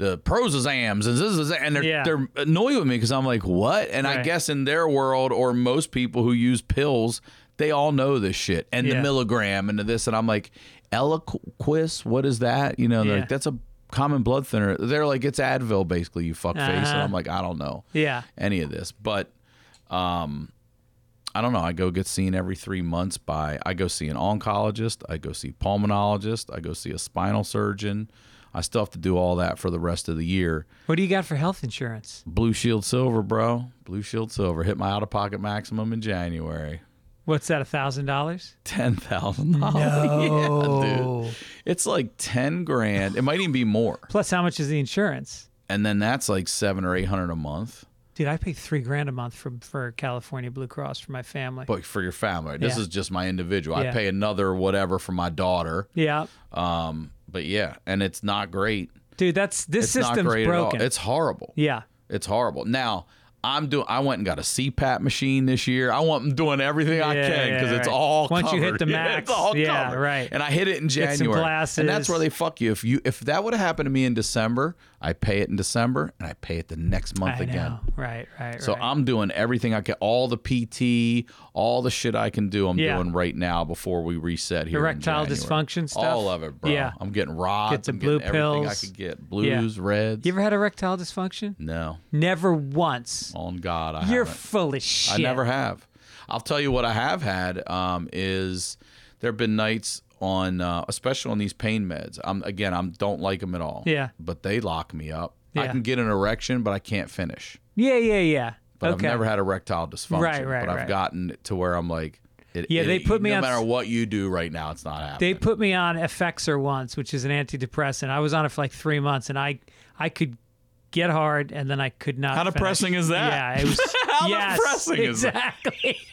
the prozazams and this and they're Yeah. they're annoyed with me because I'm like, what? And I guess in their world or most people who use pills, they all know this shit and the milligram and the this, and I'm like, Eliquis, what is that? You know, Yeah. like that's a common blood thinner. They're like, it's Advil, basically. You fuck face, and Uh-huh. I'm like, I don't know yeah. any of this, but um, I don't know. I go get seen every three months by. I go see an oncologist. I go see pulmonologist. I go see a spinal surgeon. I still have to do all that for the rest of the year. What do you got for health insurance? Blue Shield Silver, bro. Blue Shield Silver hit my out of pocket maximum in January. What's that? A thousand dollars? Ten thousand dollars. Yeah, dude. It's like ten grand. It might even be more. Plus, how much is the insurance? And then that's like seven or eight hundred a month. Dude, I pay three grand a month for for California Blue Cross for my family. But for your family, this Yeah. is just my individual. I pay another whatever for my daughter. yeah, Um, but yeah, and it's not great. dude, that's this It's not system's great broken. at all. It's horrible. yeah, It's horrible. Now I'm doing. I went and got a CPAP machine this year. I want doing everything I can because yeah, it's right. all Once you hit covered. the Yeah, max, all yeah, covered. right. And I hit it in January, and that's where they fuck you. If you if that would have happened to me in December, I pay it in December and I pay it the next month I again. know. Right, right, So right. I'm doing everything I can, all the PT, all the shit I can do. I'm Yeah. doing right now before we reset here. Erectile dysfunction stuff? All of it, bro. Yeah. I'm getting rods. Get the I'm blue pills. I could get. Blues, reds. you ever had erectile dysfunction? no, Never once. On God, I You're haven't. full of shit. I never have. I'll tell you what I have had um, is there have been nights on, uh, especially on these pain meds. I'm again, I don't like them at all. Yeah. but they lock me up. I Yeah. can get an erection, but I can't finish. Yeah, yeah, yeah. But okay. I've never had erectile dysfunction. Right, right, But I've right. gotten to where I'm like, it, Yeah, it- they put me no on- matter what you do right now, it's not They put me on Effexor once, which is an antidepressant. I was on it for like three months, and I I could get hard, and then I could not. How finish. depressing is that? Yeah, it was. How yes, depressing is that? exactly.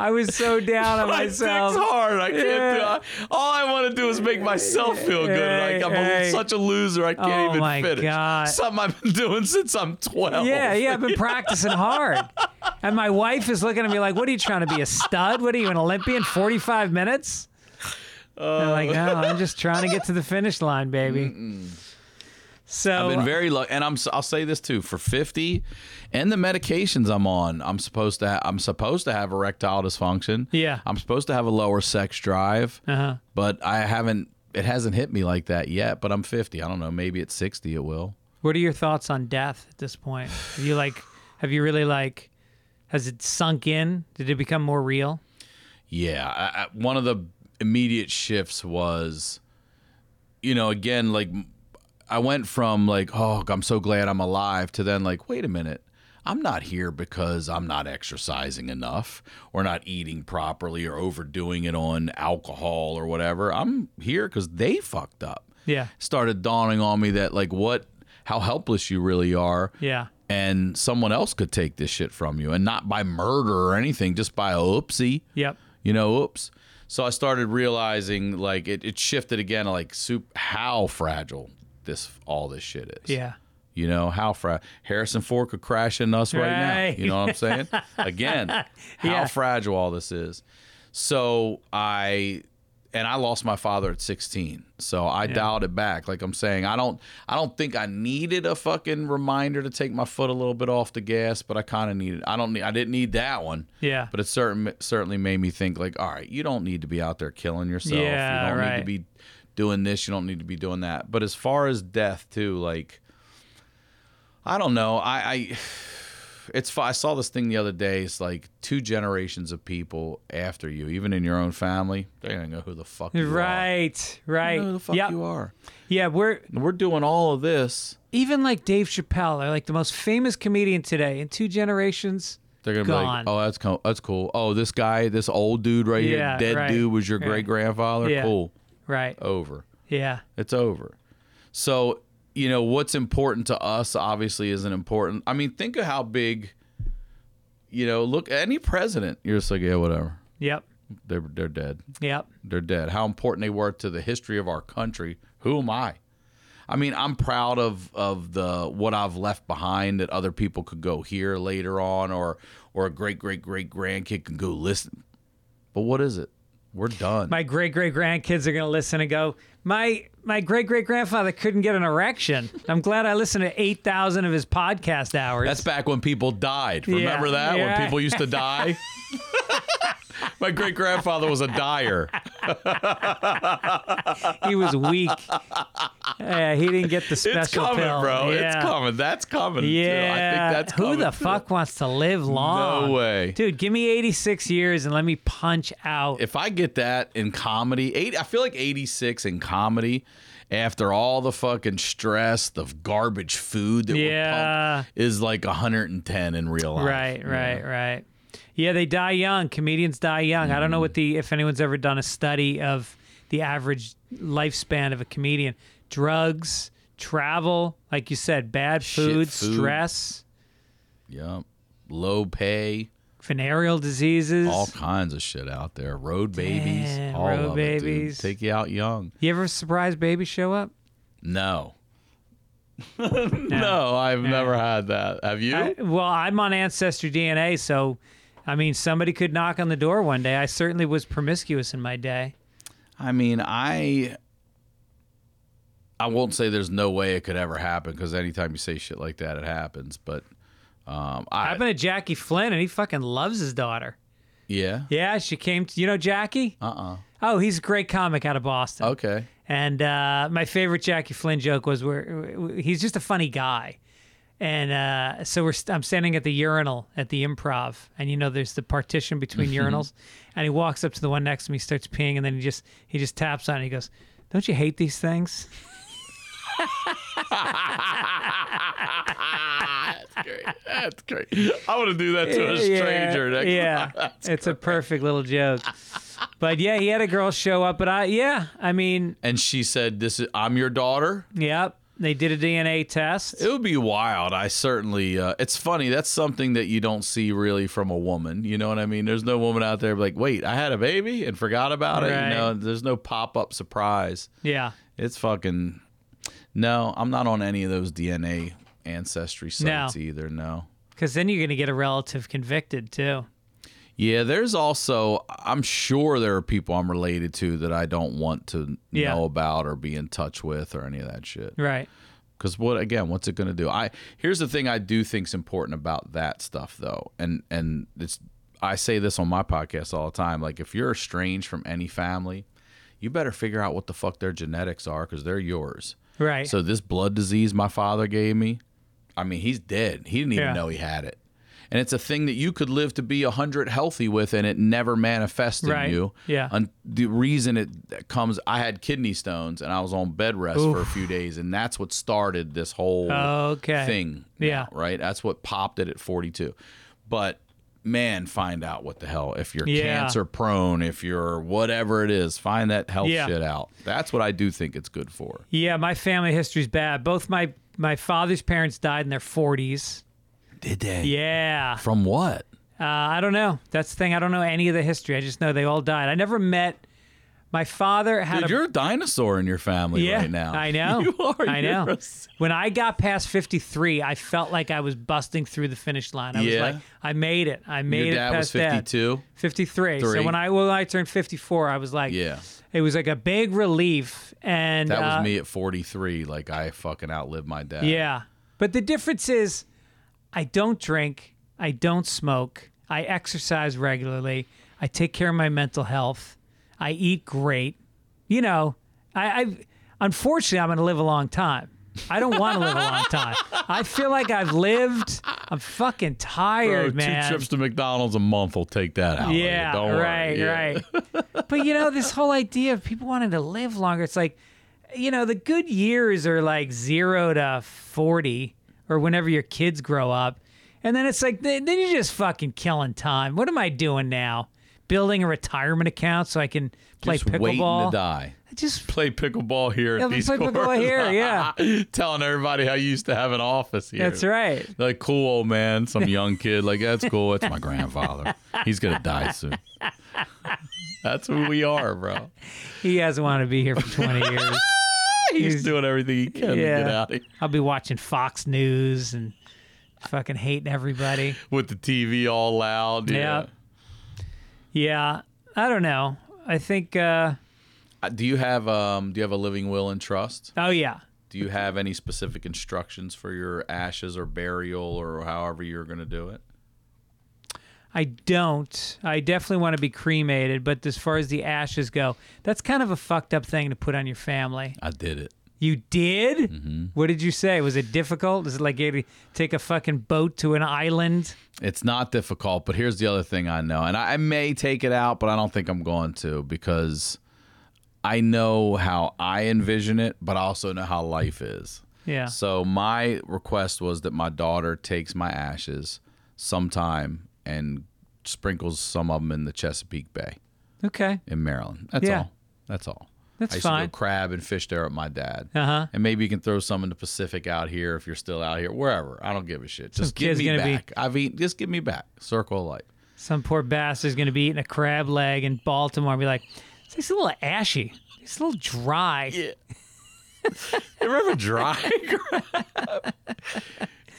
I was so down on My myself. hard. I can't Yeah. do. I, all I want to do is make myself feel good. Hey, like I'm a- such a loser. I can't Oh even my finish. God. Something I've been doing since I'm 12. Yeah, yeah, I've been practicing hard. And my wife is looking at me like, "What are you trying to be a stud? What are you an Olympian? Forty-five minutes?" Uh, I'm like, "No, I'm just trying to get to the finish line, baby." So I've been very lucky, and I'm. I'll say this too: for 50, and the medications I'm on, I'm supposed to. Ha- I'm supposed to have erectile dysfunction. Yeah. I'm supposed to have a lower sex drive. uh-huh. but I haven't. It hasn't hit me like that yet. But I'm 50. I don't know. Maybe at 60 it will. What are your thoughts on death at this point? Have you like, have you really like, has it sunk in? Did it become more real? Yeah. I, I, one of the immediate shifts was, you know, again, like I went from like, oh, I'm so glad I'm alive, to then like, wait a minute. I'm not here because I'm not exercising enough or not eating properly or overdoing it on alcohol or whatever. I'm here because they fucked up. Yeah, Started dawning on me that like what, how helpless you really are. yeah, and someone else could take this shit from you and not by murder or anything just by a oopsie yep, you know oops so i started realizing like it, it shifted again like soup how fragile this all this shit is. Yeah, you know how fra- harrison ford could crash in us right, Right. now you know what i'm saying? Again how Yeah. fragile all this is. So i and i lost my father at 16 so i dialed it back. Like i'm saying i don't i don't think i needed a fucking reminder to take my foot a little bit off the gas but i kind of needed i don't need i didn't need that one. Yeah, but it certain certainly made me think like all right you don't need to be out there killing yourself. Yeah, you don't need right. to be doing this you don't need to be doing that but as far as death too like i don't know i i it's. I saw this thing the other day. It's like two generations of people after you, even in your own family, they don't know who the fuck you are. Right, They right. who the fuck Yep. you are. Yeah, we're we're doing all of this. even like Dave Chappelle, like the most famous comedian today in two generations. They're gonna be like, "Oh, that's cool. That's cool. Oh, this guy, this old dude right Yeah, here, dead right, dude, was your great grandfather. Yeah. Cool. Right. Over. Yeah. It's over. So, you know, what's important to us obviously isn't important. I mean, think of how big, you know, look, any president, you're just like, yeah, whatever. Yep. They're, they're dead. Yep. They're dead. How important they were to the history of our country. Who am I? I mean, I'm proud of of the what I've left behind that other people could go hear later on, or or a great great great grandkid can go listen. But what is it? We're done. My great great grandkids are gonna listen and go. My my great great grandfather couldn't get an erection. I'm glad I listened to eight thousand of his podcast hours. That's back when people died. Remember that? yeah. When people used to die? My great grandfather was a dyer. he was weak. Yeah, he didn't get the special It's coming, pill. bro. Yeah. It's coming. That's coming. too. Yeah, I think that's who the too. fuck wants to live long? No way. dude. Give me 86 years and let me punch out. If I get that in comedy, eight, I feel like 86 in comedy after all the fucking stress, the garbage food that we're Yeah. pumped, is like 110 in real life. Right, right, know? right. Yeah, they die young. Comedians die young. I don't know what the if anyone's ever done a study of the average lifespan of a comedian. Drugs, travel, like you said, bad Shit food, food. stress, Yep. Low pay, venereal diseases. all kinds of shit out there. Road babies, Damn, all road of it, dude. babies. Take you out young. You ever surprise babies show up? No. no, I've never had that. Have you? I, well, I'm on Ancestry DNA, so I mean, somebody could knock on the door one day. I certainly was promiscuous in my day. I mean, I I won't say there's no way it could ever happen because anytime you say shit like that, it happens. But um, I Happened to Jackie Flynn, and he fucking loves his daughter. yeah, Yeah, she came. To, you know Jackie? uh, uh Oh, he's a great comic out of Boston. okay, And uh, my favorite Jackie Flynn joke was where he's just a funny guy. And uh, so we're st- I'm standing at the urinal at the improv, and you know there's the partition between urinals, and he walks up to the one next to me, starts peeing, and then he just he just taps on it. He goes, "Don't you hate these things?" that's great. That's great. I want to do that to a stranger. next yeah, time. it's a perfect little joke. But yeah, he had a girl show up, but I yeah, I mean, And she said, "This is I'm your daughter." yep, they did a DNA test. It would be wild. I certainly. Uh, it's funny. That's something that you don't see really from a woman. You know what I mean? There's no woman out there like, wait, I had a baby and forgot about it. Right. You know, there's no pop up surprise. Yeah, It's fucking. No, I'm not on any of those DNA ancestry No. sites either. No. because then you're gonna get a relative convicted too. Yeah, there's also. I'm sure there are people I'm related to that I don't want to Yeah. know about or be in touch with or any of that shit. Right. Because what again? What's it going to do? I here's the thing I do think's important about that stuff though, and and it's I say this on my podcast all the time. Like if you're estranged from any family, you better figure out what the fuck their genetics are because they're yours. Right. So this blood disease my father gave me, I mean he's dead. He didn't even Yeah. know he had it. And it's a thing that you could live to be 100 healthy with and it never manifests in you. Yeah. And the reason it comes, I had kidney stones and I was on bed rest for a few days. And that's what started this whole Okay. thing. Yeah. now, right. That's what popped it at 42. But man, find out what the hell. If you're Yeah. cancer prone, if you're whatever it is, find that health Yeah. shit out. That's what I do think it's good for. yeah, my family history's bad. Both my my father's parents died in their 40s. Did they? Yeah. From what? Uh, I don't know. That's the thing. I don't know any of the history. I just know they all died. I never met. My father had Dude, a. you're a dinosaur in your family yeah, right now. I know. You are. I know. a- When I got past 53, I felt like I was busting through the finish line. I was like, I made it. I made Your it dad was past dad. 52. 53. So when I when I turned 54, I was like, Yeah. it was like a big relief. And That was uh, me at 43. Like I fucking outlived my dad. Yeah. But the difference is I don't drink, I don't smoke, I exercise regularly, I take care of my mental health, I eat great. You know, I, I unfortunately I'm gonna live a long time. I don't want to live a long time. I feel like I've lived. I'm fucking Bro, tired, two trips to McDonald's a month will take that out. Yeah, Don't worry. right, Yeah. right. but you know, this whole idea of people wanting to live longer, it's like, you know, the good years are like zero to 40 or whenever your kids grow up. And then it's like, then then you're just fucking killing time. What am I doing now? Building a retirement account so I can play Just waiting to die. Just Play pickleball here Yeah, at these play pickleball here, yeah. Telling everybody how you used to have an office here. that's right. Like cool old man, some young kid. Like that's cool. That's my grandfather. He's gonna die soon. That's who we are, bro. He hasn't wanted to be here for 20 years. He's, doing everything he can to get out of here. I'll be watching Fox News and fucking hating everybody. with the TV all loud. Yeah. Yeah. Yeah, I don't know. I think. uh Uh, Do you have um do you have a living will and trust? Oh yeah, Do you have any specific instructions for your ashes or burial or however you're going to do it? I don't. I definitely want to be cremated, but as far as the ashes go, that's kind of a fucked up thing to put on your family. I did it. You did? Mm-hmm. What did you say? Was it difficult? Is it like you take a fucking boat to an island? It's not difficult, but here's the other thing I know, and I, I may take it out, but I don't think I'm going to because I know how I envision it, but I also know how life is. Yeah. So my request was that my daughter takes my ashes sometime and sprinkles some of them in the Chesapeake Bay Okay. in Maryland. That's Yeah. all. That's all. That's I used fine. to go crab and fish there with my dad. Uh huh. And maybe you can throw some in the Pacific out here if you're still out here, wherever. I don't give a shit. Just give me gonna be- back. I've eaten. Just give me back. Circle of life. Some poor bastard's gonna be eating a crab leg in Baltimore and be like, "It's a little ashy. It's a little dry." Yeah. remember dry crab?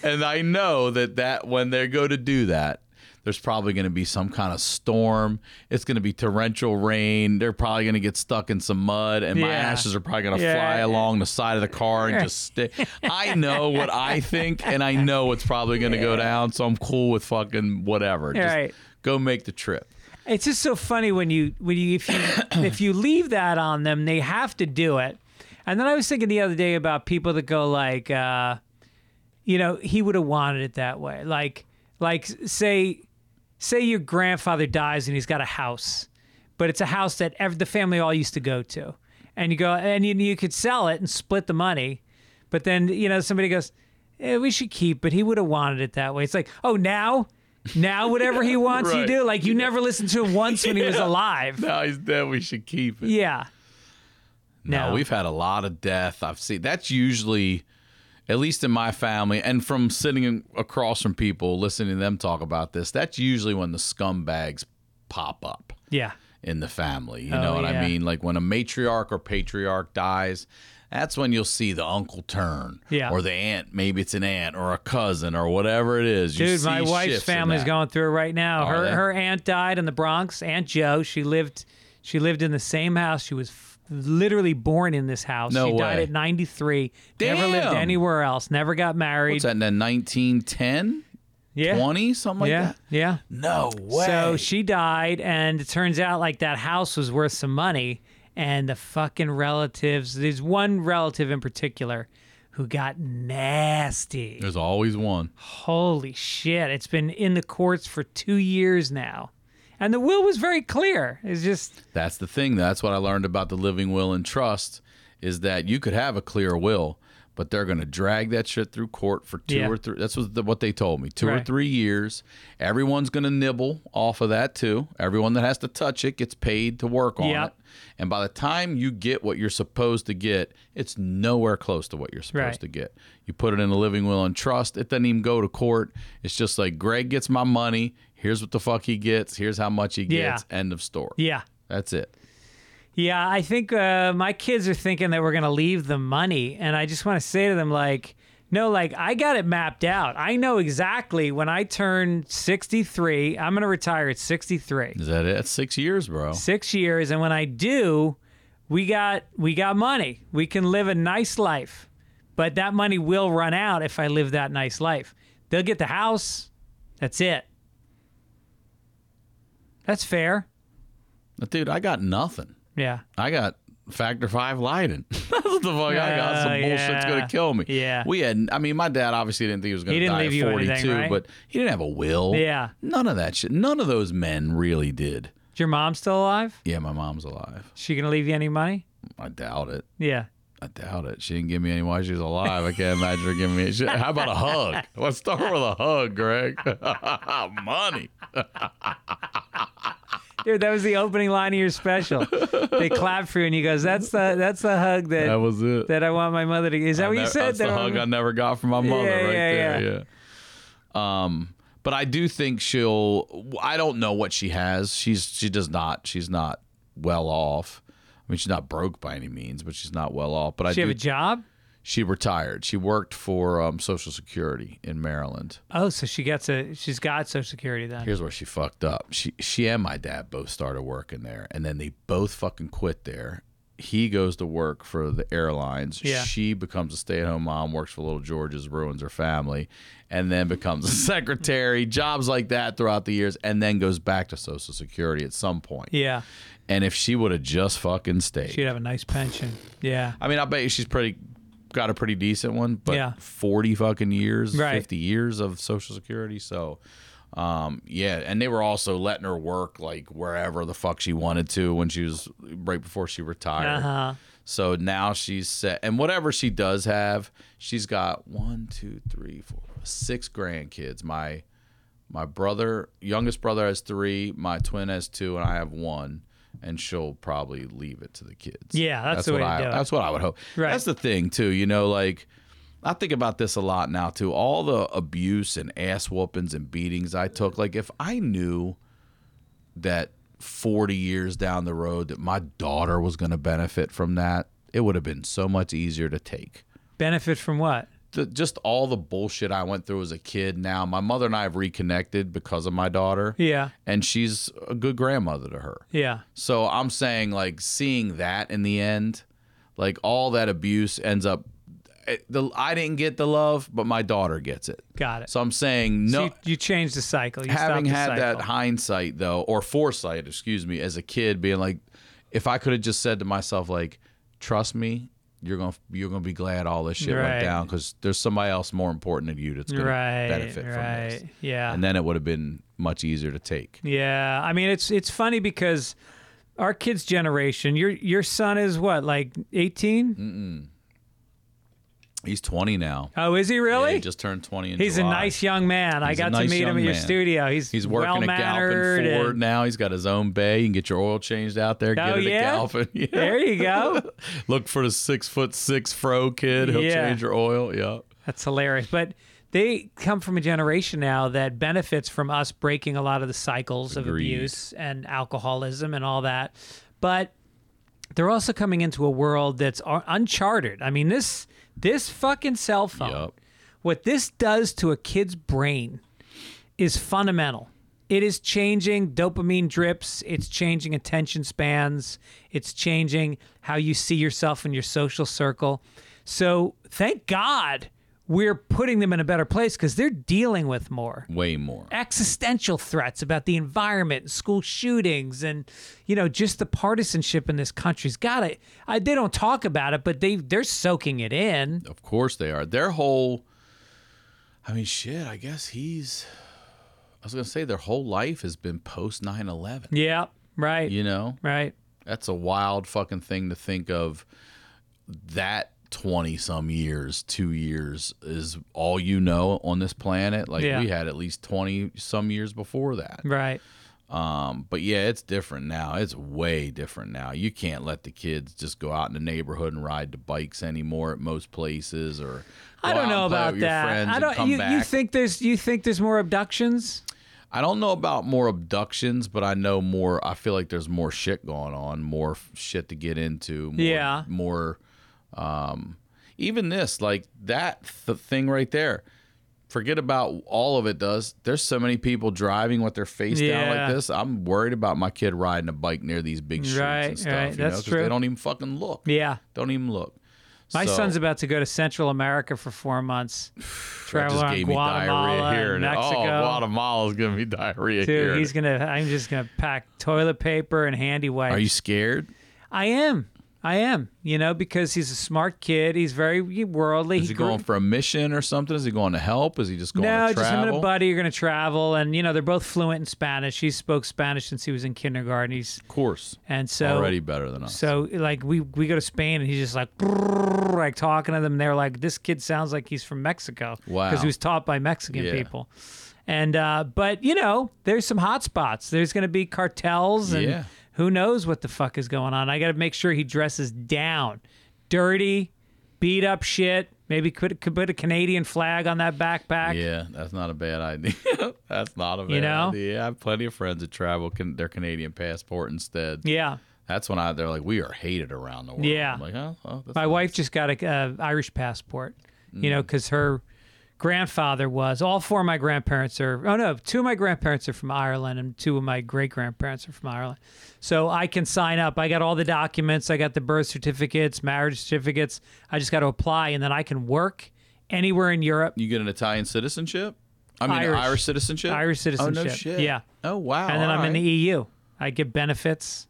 and I know that that when they go to do that, there's probably going to be some kind of storm. It's going to be torrential rain. They're probably going to get stuck in some mud, and my ashes are probably going to Yeah. fly along the side of the car and just stick. I know what I think, and I know it's probably going to go down. So I'm cool with fucking whatever. Just Right. go make the trip. It's just so funny when you when you if you if you leave that on them, they have to do it. And then I was thinking the other day about people that go like, uh, you know, he would have wanted it that way. Like like say say your grandfather dies and he's got a house, but it's a house that ev the family all used to go to, and you go and you, you could sell it and split the money, but then you know somebody goes, eh, we should keep, but he would have wanted it that way. It's like, oh now. Now, whatever he wants, you do. Like you never listened to him once when he was alive. Now he's dead. We should keep it. Yeah. No, No. we've had a lot of death. I've seen that's usually, at least in my family, and from sitting across from people listening to them talk about this, that's usually when the scumbags pop up Yeah. in the family. You Oh, know what yeah. I mean? Like when a matriarch or patriarch dies, that's when you'll see the uncle turn. Yeah. Or the aunt. Maybe it's an aunt or a cousin or whatever it is. You Dude, my wife's family's going through it right now. Are her they? her aunt died in the Bronx. Aunt Joe. She lived she lived in the same house. She was literally born in this house. No she died at 93. Never lived anywhere else. Never got married. What's that in the 1910, yeah. 20, something like yeah. that? Yeah. No way. So she died, and it turns out like that house was worth some money. And the fucking relatives, there's one relative in particular who got nasty. There's always one. Holy shit. It's been in the courts for two years now. And the will was very clear. It's just, That's the thing. That's what I learned about the living will and trust is that you could have a clear will, but they're going to drag that shit through court for two Yeah. or three. That's what, the, what they told me. Two or three years. Everyone's going to nibble off of that too. Everyone that has to touch it gets paid to work on Yep. it. And by the time you get what you're supposed to get, it's nowhere close to what you're supposed Right. to get. You put it in a living will and trust. It doesn't even go to court. It's just like Greg gets my money. Here's what the fuck he gets. Here's how much he Yeah. gets. End of story. yeah. That's it. Yeah, I think uh, my kids are thinking that we're going to leave them money. And I just want to say to them, like, no, like, I got it mapped out. I know exactly when I turn 63, I'm going to retire at 63. Is that it? That's six years, bro. Six years. And when I do, we got we got money. We can live a nice life. But that money will run out if I live that nice life. They'll get the house. That's it. That's fair. Dude, I got nothing. Yeah. I got Factor Five Leiden. That's what the fuck I got. Some Oh, bullshit's gonna kill me. Yeah. We had. I mean, my dad obviously didn't think he was gonna He didn't die leave at you 42, anything, right? but he didn't have a will. Yeah. None of that shit. None of those men really did. Is your mom still alive? Yeah, my mom's alive. She gonna leave you any money? I doubt it. Yeah. I doubt it. She didn't give me any while she was alive. I can't imagine her giving me a shit. How about a hug? Let's start with a hug, Greg. Money. Dude, that was the opening line of your special. they clap for you, and he goes, "That's the that's the hug that That was it. that I want my mother to." Is that I what you said? That's That the I hug I never got from my mother Yeah, right yeah, there. yeah. Yeah. Um, but I do think she'll. I don't know what she has. She's she does not. She's not well off. I mean, she's not broke by any means, but she's not well off. But I She have do. a job? she retired. She worked for um, Social Security in Maryland. Oh, so she gets a she's got Social Security then. Here's where she fucked up. She she and my dad both started working there, and then they both fucking quit there. He goes to work for the airlines. Yeah. She becomes a stay-at-home mom, works for Little George's, ruins her family, and then becomes a secretary. Jobs like that throughout the years, and then goes back to Social Security at some point. Yeah, And if she would have just fucking stayed, she'd have a nice pension. Yeah, I mean, I bet you she's pretty got a pretty decent one, but Yeah. 40 fucking years, Right. 50 years of social security. So, um, yeah, and they were also letting her work like wherever the fuck she wanted to when she was right before she retired. uh huh. So now she's set, and whatever she does have, she's got one, two, three, four, six grandkids. My my brother, youngest brother, has three. My twin has two, and I have one. And she'll probably leave it to the kids. Yeah, that's the what way to I, do it. That's what I would hope. Right. That's the thing too. You know, like I think about this a lot now too. All the abuse and ass whoopings and beatings I took. Like if I knew that 40 years down the road that my daughter was going to benefit from that, it would have been so much easier to take. Benefit from what? The, just all the bullshit I went through as a kid. Now my mother and I have reconnected because of my daughter, Yeah, and she's a good grandmother to her. yeah, So I'm saying, like, seeing that in the end, like all that abuse ends up. It, the I didn't get the love, but my daughter gets it. got it. So I'm saying So no. you, you changed the cycle. You having had that hindsight though, or foresight, excuse me, as a kid, being like, if I could have just said to myself, like, trust me, you're gonna you're gonna be glad all this shit Right. went down because there's somebody else more important than you that's gonna right, benefit from right, this, yeah, and then it would have been much easier to take. yeah. I mean, it's it's funny because our kids' generation. Your your son is what, like eighteen? He's 20 now. Oh, is he Yeah, really? he just turned 20 in He's a nice young man. I He's a got nice to meet him at your man. studio. He's He's working at. Galpin Ford now. He's got his own bay. You can get your oil changed out there. Get Oh, it yeah? at Galpin. Yeah. There you go. Look for the six foot six fro kid. He'll Yeah. change your oil. Yeah. That's hilarious. But they come from a generation now that benefits from us breaking a lot of the cycles of abuse and alcoholism and all that. But they're also coming into a world that's uncharted. I mean, this this fucking cell phone, Yup. what this does to a kid's brain is fundamental. It is changing dopamine drips. It's changing attention spans. It's changing how you see yourself in your social circle. So thank God we're putting them in a better place because they're dealing with more Way more. existential threats about the environment school shootings and you know just the partisanship in this country's got it I, they don't talk about it but they they're soaking it in Of course they are. Their whole. I mean, shit. I guess he's. I was gonna say their whole life has been post 9/11. yeah right You know, right that's a wild fucking thing to think of. That 20 some years, two years is all you know on this planet. Like Yeah. we had at least 20 some years before that. right Um, but yeah, it's different now. It's way different now. You can't let the kids just go out in the neighborhood and ride the bikes anymore at most places or I don't know about that I don't you, you think there's you think there's more abductions I don't know about more abductions, but I know more. I feel like there's more shit going on, more shit to get into. More, Yeah. More. Um, even this, like that th- thing right there. Forget about all of it. Does there's so many people driving with their face down like this? I'm worried about my kid riding a bike near these big streets Right, and stuff. right. You That's know, true. They don't even fucking look. yeah Don't even look. my So- son's about to go to Central America for four months travel around Guatemala here. and and- Mexico Oh, Guatemala's gonna be diarrhea here. Dude, he's gonna. I'm just gonna pack toilet paper and handy wipes. Are you scared? I am. I am. You know, because he's a smart kid. He's very worldly. Is he grew- going for a mission or something? Is he going to help? Is he just going no, to just him travel? and a buddy are going to travel, and you know they're both fluent in Spanish. He spoke Spanish since he was in kindergarten. He's Of course. and so Already better than us. So like we we go to Spain and he's just like like talking to them. And they're like, this kid sounds like he's from Mexico. Wow. Because he was taught by Mexican Yeah. people. And uh, but you know, there's some hot spots. There's going to be cartels and Yeah. Who knows what the fuck is going on. I got to make sure he dresses down, dirty, beat up shit. Maybe could, could put a Canadian flag on that backpack. Yeah, that's not a bad idea. that's not a bad You know? idea. I have plenty of friends that travel can, their Canadian passport instead. Yeah. That's when I they're like, we are hated around the world. Yeah. I'm like, oh, oh My nice. wife just got a uh, Irish passport, you Mm. know, because her grandfather was. All four of my grandparents are. Oh no, two of my grandparents are from Ireland, and two of my great grandparents are from Ireland. So I can sign up. I got all the documents. I got the birth certificates, marriage certificates. I just got to apply, and then I can work anywhere in Europe. You get an Italian citizenship? I mean, Irish. Irish, citizenship? Irish citizenship. Oh, no shit. Yeah. Oh, wow. and then all I'm in the. EU. I get benefits,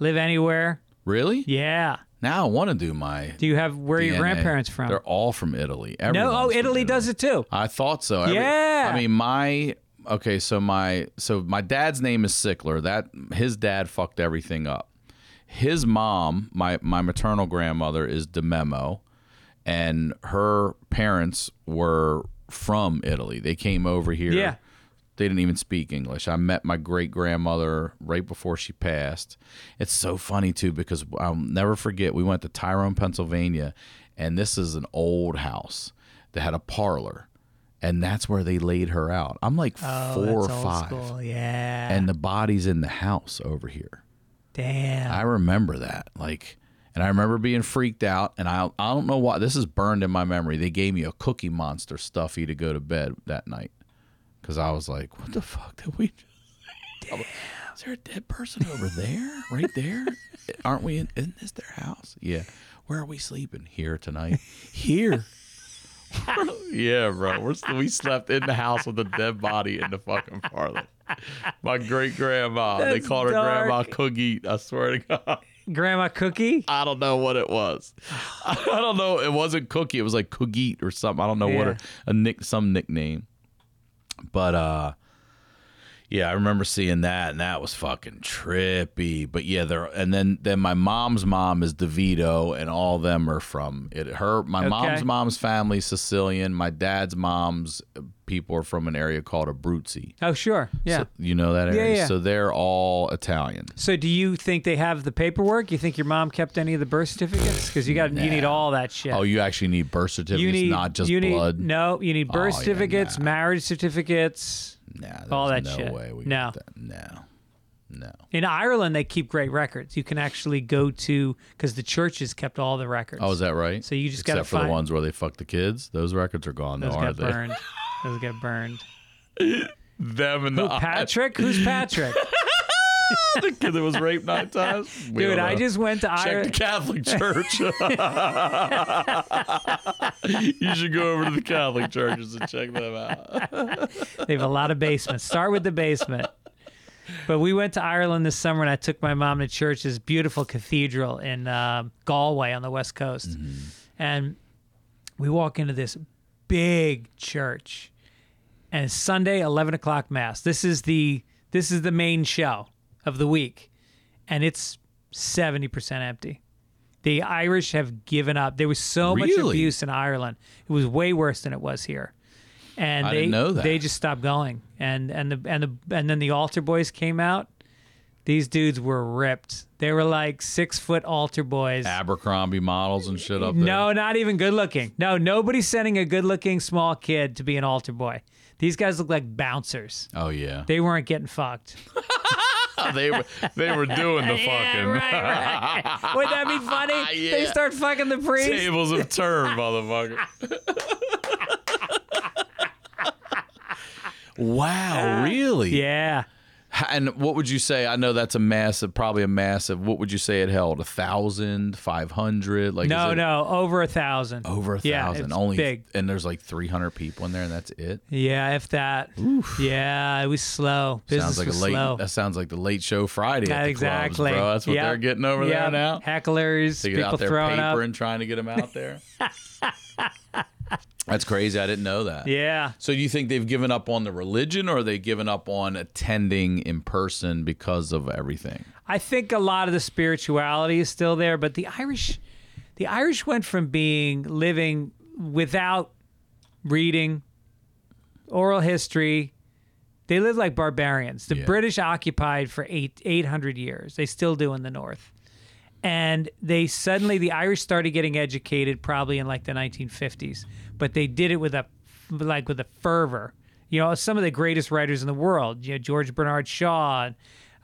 live anywhere. Really? Yeah. Now I want to do my. Do you have where are your grandparents from? They're all from Italy. no, oh, from Italy does it too. I thought so. Every- Yeah. I mean, my okay. So my so my dad's name is Sickler. That his dad fucked everything up. His mom, my my maternal grandmother, is DeMemo, and her parents were from Italy. They came over here. Yeah. They didn't even speak English. I met my great grandmother right before she passed. It's so funny too because I'll never forget. We went to Tyrone, Pennsylvania, and this is an old house that had a parlor, and that's where they laid her out. I'm like Oh, four or five, school. Yeah. and the body's in the house over here. Damn. I remember that. Like, and I remember being freaked out. And I I don't know why this is burned in my memory. They gave me a Cookie Monster stuffy to go to bed that night because I was like, "What the fuck did we?" Just... Is there a dead person over there? Right there? Aren't we in? Isn't this their house? Yeah. Where are we sleeping? Here tonight. Here. yeah, bro. We're we slept in the house with a dead body in the fucking parlor. My great grandma. They called her Grandma. Cookie. I swear to God. Grandma Cookie? I don't know what it was. I don't know. It wasn't Cookie. It was like Coogie or something. I don't know what her, a nick some nickname. But uh yeah, I remember seeing that and that was fucking trippy. But yeah, there and then then my mom's mom is DeVito and all of them are from it. Her my Okay. mom's mom's family Sicilian. My dad's mom's uh, people are from an area called Abruzzi. Oh, sure. Yeah. So, you know that area? yeah. So they're all Italian. So, do you think they have the paperwork? You think your mom kept any of the birth certificates? Because you got you need all that shit. Oh, you actually need birth certificates, you need not just you need, blood. No, you need oh, birth Oh, yeah, certificates, nah. marriage certificates. Nah, there's All that no shit. way we No. get that. No, no. In Ireland, they keep great records. You can actually go to because the churches kept all the records. Oh, is that right? So you just gotta for find- the ones where they fuck the kids. Those records are gone, Those though, got burned. Those get burned. Them and Who, the Patrick? Who's Patrick? the kid that was raped nine times. We Dude, I just went to check the Catholic Church. you should go over to the Catholic churches and check them out. They have a lot of basements. Start with the basement. But we went to Ireland this summer, and I took my mom to church. This beautiful cathedral in uh, Galway on the west coast, Mm-hmm. and we walk into this big church, and Sunday, eleven o'clock mass. This is the this is the main show of the week, and it's seventy percent empty. The Irish have given up. There was so much abuse in Ireland. It was way worse than it was here. And I they know that. they just stopped going. And and the and the and then the altar boys came out. These dudes were ripped. They were like six foot altar boys. Abercrombie models and shit up there. No, not even good looking. No, nobody's sending a good looking small kid to be an altar boy. These guys look like bouncers. Oh yeah. They weren't getting fucked. they were they were doing the Yeah, fucking right, right. Wouldn't that be funny? They start fucking the priest. tables have turned, motherfucker. wow, really? Yeah. And what would you say? I know that's a massive, probably a massive. What would you say it held? A thousand, five hundred? Like No, it no, over a thousand. over a Yeah, thousand. Only big. and there's like three hundred people in there, and that's it. Yeah, if that. Yeah, it was slow. Business sounds like a was late. slow. That sounds like the late show Friday. At the exactly. clubs, bro. That's what Yep. they're getting over there Yep. now. Hecklers, They get people out there throwing up. papering, trying to get them out there. That's crazy. I didn't know that. Yeah. So do you think they've given up on the religion or are they given up on attending in person because of everything? I think a lot of the spirituality is still there, but the Irish, the Irish went from being living without reading, oral history. They lived like barbarians. The Yeah. British occupied for eight eight hundred years. They still do in the north, and they suddenly the Irish started getting educated probably in like the 1950s, but they did it with a like with a fervor. You know, some of the greatest writers in the world. You know, George Bernard Shaw.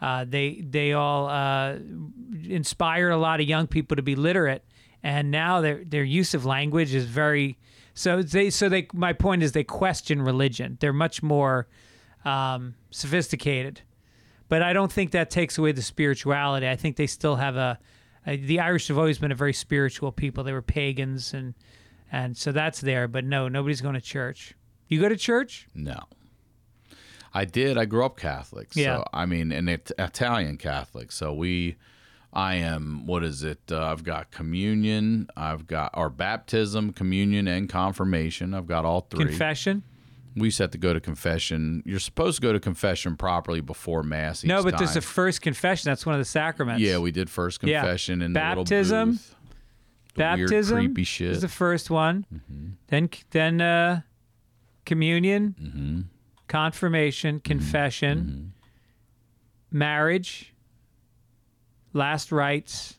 Uh, they they all uh, inspired a lot of young people to be literate, and now their their use of language is very. So they so they my point is they question religion. They're much more um, sophisticated, but I don't think that takes away the spirituality. I think they still have a, a. The Irish have always been a very spiritual people. They were pagans, and and so that's there. But no, nobody's going to church. You go to church? No. I did. I grew up Catholic. Yeah. So, I mean, and it, Italian Catholic. So we, I am, what is it? Uh, I've got communion, I've got, or baptism, communion, and confirmation. I've got all three. Confession? We used to have to go to confession. You're supposed to go to confession properly before Mass. Each No, but there's time. a first confession. That's one of the sacraments. Yeah, we did first Yeah. confession in the Baptism, little booth. The weird, Baptism creepy is shit. Mm-hmm. the first one. Then then uh, communion, Mm-hmm. confirmation, confession, marriage, last rites,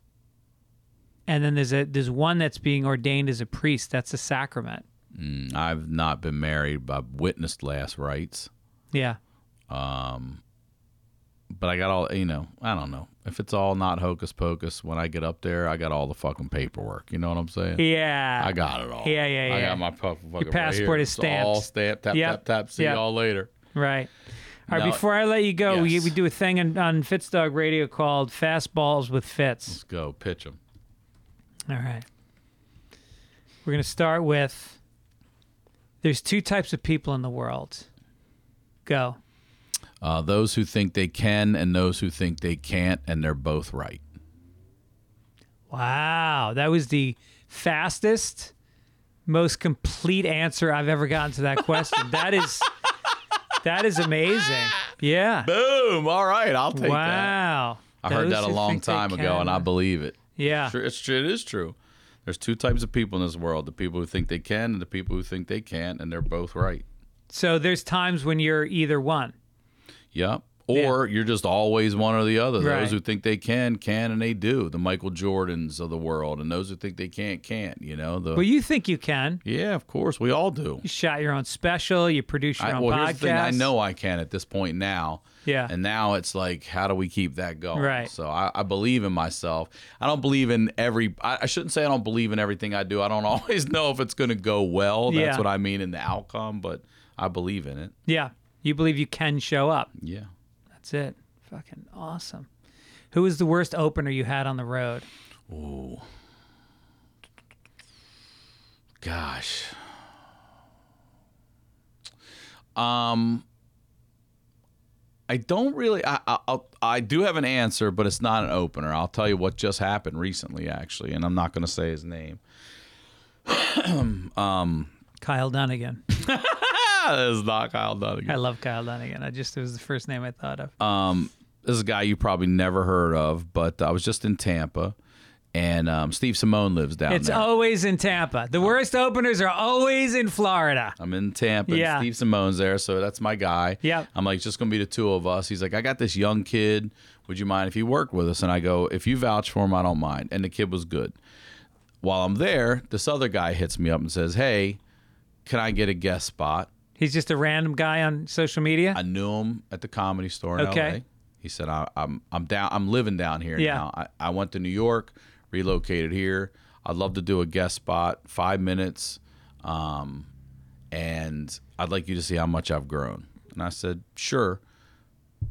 and then there's a there's one that's being ordained as a priest. That's a sacrament. Mm, I've not been married, but I've witnessed last rites. Yeah. Um, But I got all, you know, I don't know. If it's all not hocus pocus, when I get up there, I got all the fucking paperwork. You know what I'm saying? Yeah. I got it all. Yeah, yeah, yeah. I got my fucking right passport here. is It's all stamped. stamped. Tap, Yep. tap, tap. See Yep. y'all later. Right. All right. No- before I let you go, we, Yes. we do a thing on, on Fitzdog Radio called Fastballs with Fitz. Let's go. Pitch them. All right. We're going to start with there's two types of people in the world. Go. Uh, those who think they can and those who think they can't, and they're both right. Wow. That was the fastest, most complete answer I've ever gotten to that question. that is that is amazing. Yeah. Boom. All right. I'll take that. Wow. I heard that a long time ago, and I believe it. Yeah. It's true. It is true. There's two types of people in this world: the people who think they can, and the people who think they can't, and they're both right. So there's times when you're either one. Yep. Or you're just always one or the other. Right. Those who think they can, can, and they do. The Michael Jordans of the world, and those who think they can't, can't. You know. The Well, you think you can. yeah, of course, we all do. You shot your own special. You produce your I, own well, podcast. here's the thing: I know I can at this point now. Yeah. And now it's like, how do we keep that going? Right. So I, I believe in myself. I don't believe in every. I, I shouldn't say I don't believe in everything I do. I don't always know if it's going to go well. That's Yeah. what I mean in the outcome, but I believe in it. Yeah. You believe you can show up. Yeah. That's it. Fucking awesome. Who was the worst opener you had on the road? Ooh. Gosh. Um. I don't really. I, I I do have an answer, but it's not an opener. I'll tell you what just happened recently, actually, and I'm not going to say his name. um, Kyle Dunnigan. that is not Kyle Dunnigan. I love Kyle Dunnigan. I just it was the first name I thought of. Um, this is a guy you probably never heard of, but I was just in Tampa, and um, Steve Simeone lives down there. it's there. always in Tampa. The worst openers are always in Florida. I'm in Tampa. Yeah. And Steve Simeone's there, so that's my guy. Yep. I'm like, it's just gonna be the two of us. He's like, I got this young kid. Would you mind if he worked with us? And I go, if you vouch for him, I don't mind. And the kid was good. While I'm there, this other guy hits me up and says, Hey, can I get a guest spot? He's just a random guy on social media. I knew him at the comedy store in Okay. LA. He said, I, I'm I'm down. I'm living down here Yeah. now. I, I went to New York, relocated here. I'd love to do a guest spot, five minutes, um, and I'd like you to see how much I've grown. And I said, sure.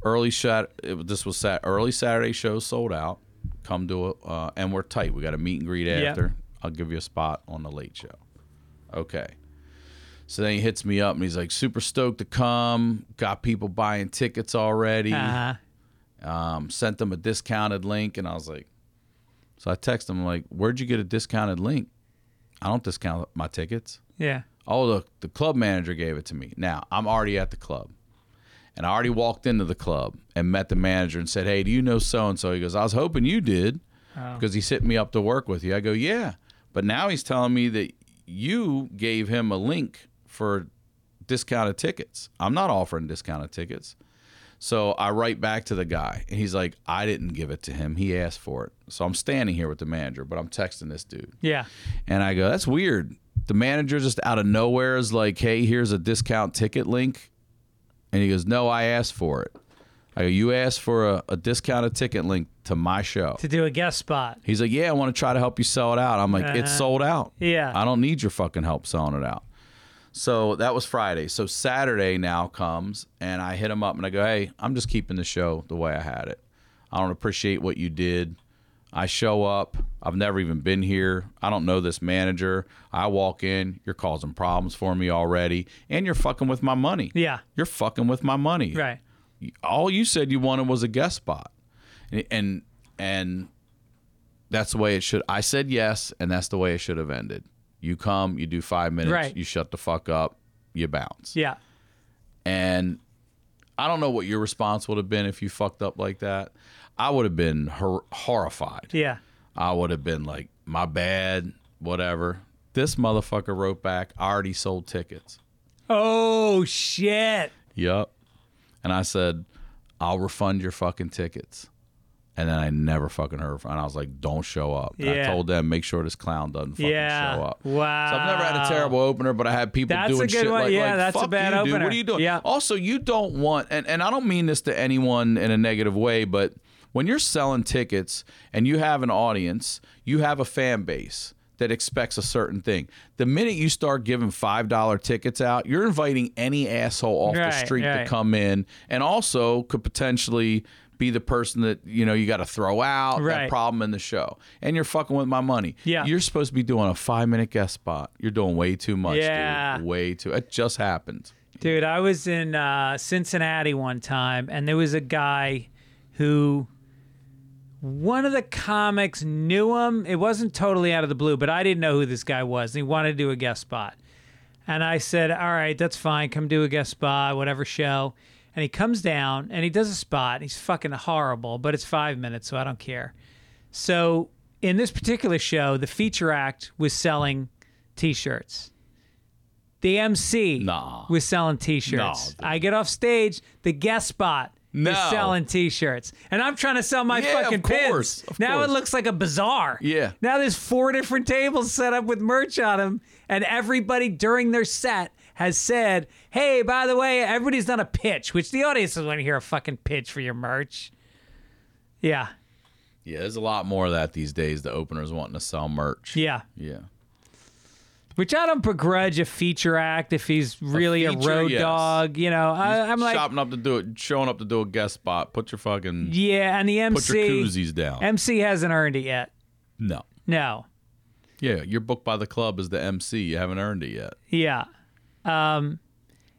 early shot. It, this was sat early Saturday show sold out. Come to it, uh, and we're tight. We got a meet and greet after. I'll give you a spot on the late show. Okay. So then he hits me up and he's like, super stoked to come. Got people buying tickets already. Uh, Um, sent them a discounted link, and I was like, so I text him like, where'd you get a discounted link? I don't discount my tickets. yeah. Oh, look, the club manager gave it to me. Now, I'm already at the club. And I already walked into the club and met the manager and said, Hey, do you know so and so? He goes, I was hoping you did because he's hitting me up to work with you. I go, Yeah. But now he's telling me that you gave him a link for discounted tickets. I'm not offering discounted tickets. So I write back to the guy, and he's like, I didn't give it to him. He asked for it. So I'm standing here with the manager, but I'm texting this dude. Yeah. And I go, that's weird. The manager just out of nowhere is like, hey, here's a discount ticket link. And he goes, no, I asked for it. I go, you asked for a, a discounted ticket link to my show. To do a guest spot. He's like, yeah, I want to try to help you sell it out. I'm like, it's Uh-huh. sold out. Yeah. I don't need your fucking help selling it out. So that was Friday. So Saturday now comes, and I hit him up and I go, hey, I'm just keeping the show the way I had it. I don't appreciate what you did. I show up. I've never even been here. I don't know this manager. I walk in. You're causing problems for me already, and you're fucking with my money. Yeah. You're fucking with my money Right. all you said you wanted was a guest spot and and, and that's the way it should i said yes and that's the way it should have ended you come you do five minutes Right. you shut the fuck up you bounce Yeah. and i don't know what your response would have been if you fucked up like that i would have been hor- horrified Yeah. i would have been like my bad whatever this motherfucker wrote back i already sold tickets Oh shit. Yup. And I said, I'll refund your fucking tickets. And then I never fucking heard from. And I was like, don't show up. And I told them, make sure this clown doesn't fucking Yeah. show up. Wow. So I've never had a terrible opener, but I had people That's doing shit one. like, Yeah, like, that's a bad you, dude. What are you doing? Yeah. Also, you don't want, and, and I don't mean this to anyone in a negative way, but when you're selling tickets and you have an audience, you have a fan base that expects a certain thing. The minute you start giving $5 tickets out, you're inviting any asshole off the street right. to come in and also could potentially be the person that you know you got to throw out Right. that problem in the show and you're fucking with my money Yeah. you're supposed to be doing a five minute guest spot you're doing way too much Yeah. dude way too it just happened Dude, I was in uh, Cincinnati one time, and there was a guy who one of the comics knew him. It wasn't totally out of the blue, but I didn't know who this guy was. And he wanted to do a guest spot. And I said, All right, that's fine. Come do a guest spot, whatever show. And he comes down and he does a spot. He's fucking horrible, but it's five minutes, so I don't care. So in this particular show, the feature act was selling t shirts. The MC Nah. was selling t-shirts. Dude. I get off stage, the guest spot No. is selling t-shirts. And I'm trying to sell my Yeah, of fucking course, pins. of now course. it looks like a bazaar. Yeah. Now there's four different tables set up with merch on them and everybody during their set has said, "Hey, by the way, everybody's done a pitch," which the audience doesn't want to hear a fucking pitch for your merch. Yeah. yeah there's a lot more of that these days the openers wanting to sell merch Yeah. yeah Which I don't begrudge a feature act if he's really a, feature, road yes. dog. You know, I, I'm like, shopping up to do it showing up to do a guest spot put your fucking yeah, and the put your MC koozies down MC hasn't earned it yet. no No. yeah you're booked by the club as the mc you haven't earned it yet Yeah. Um,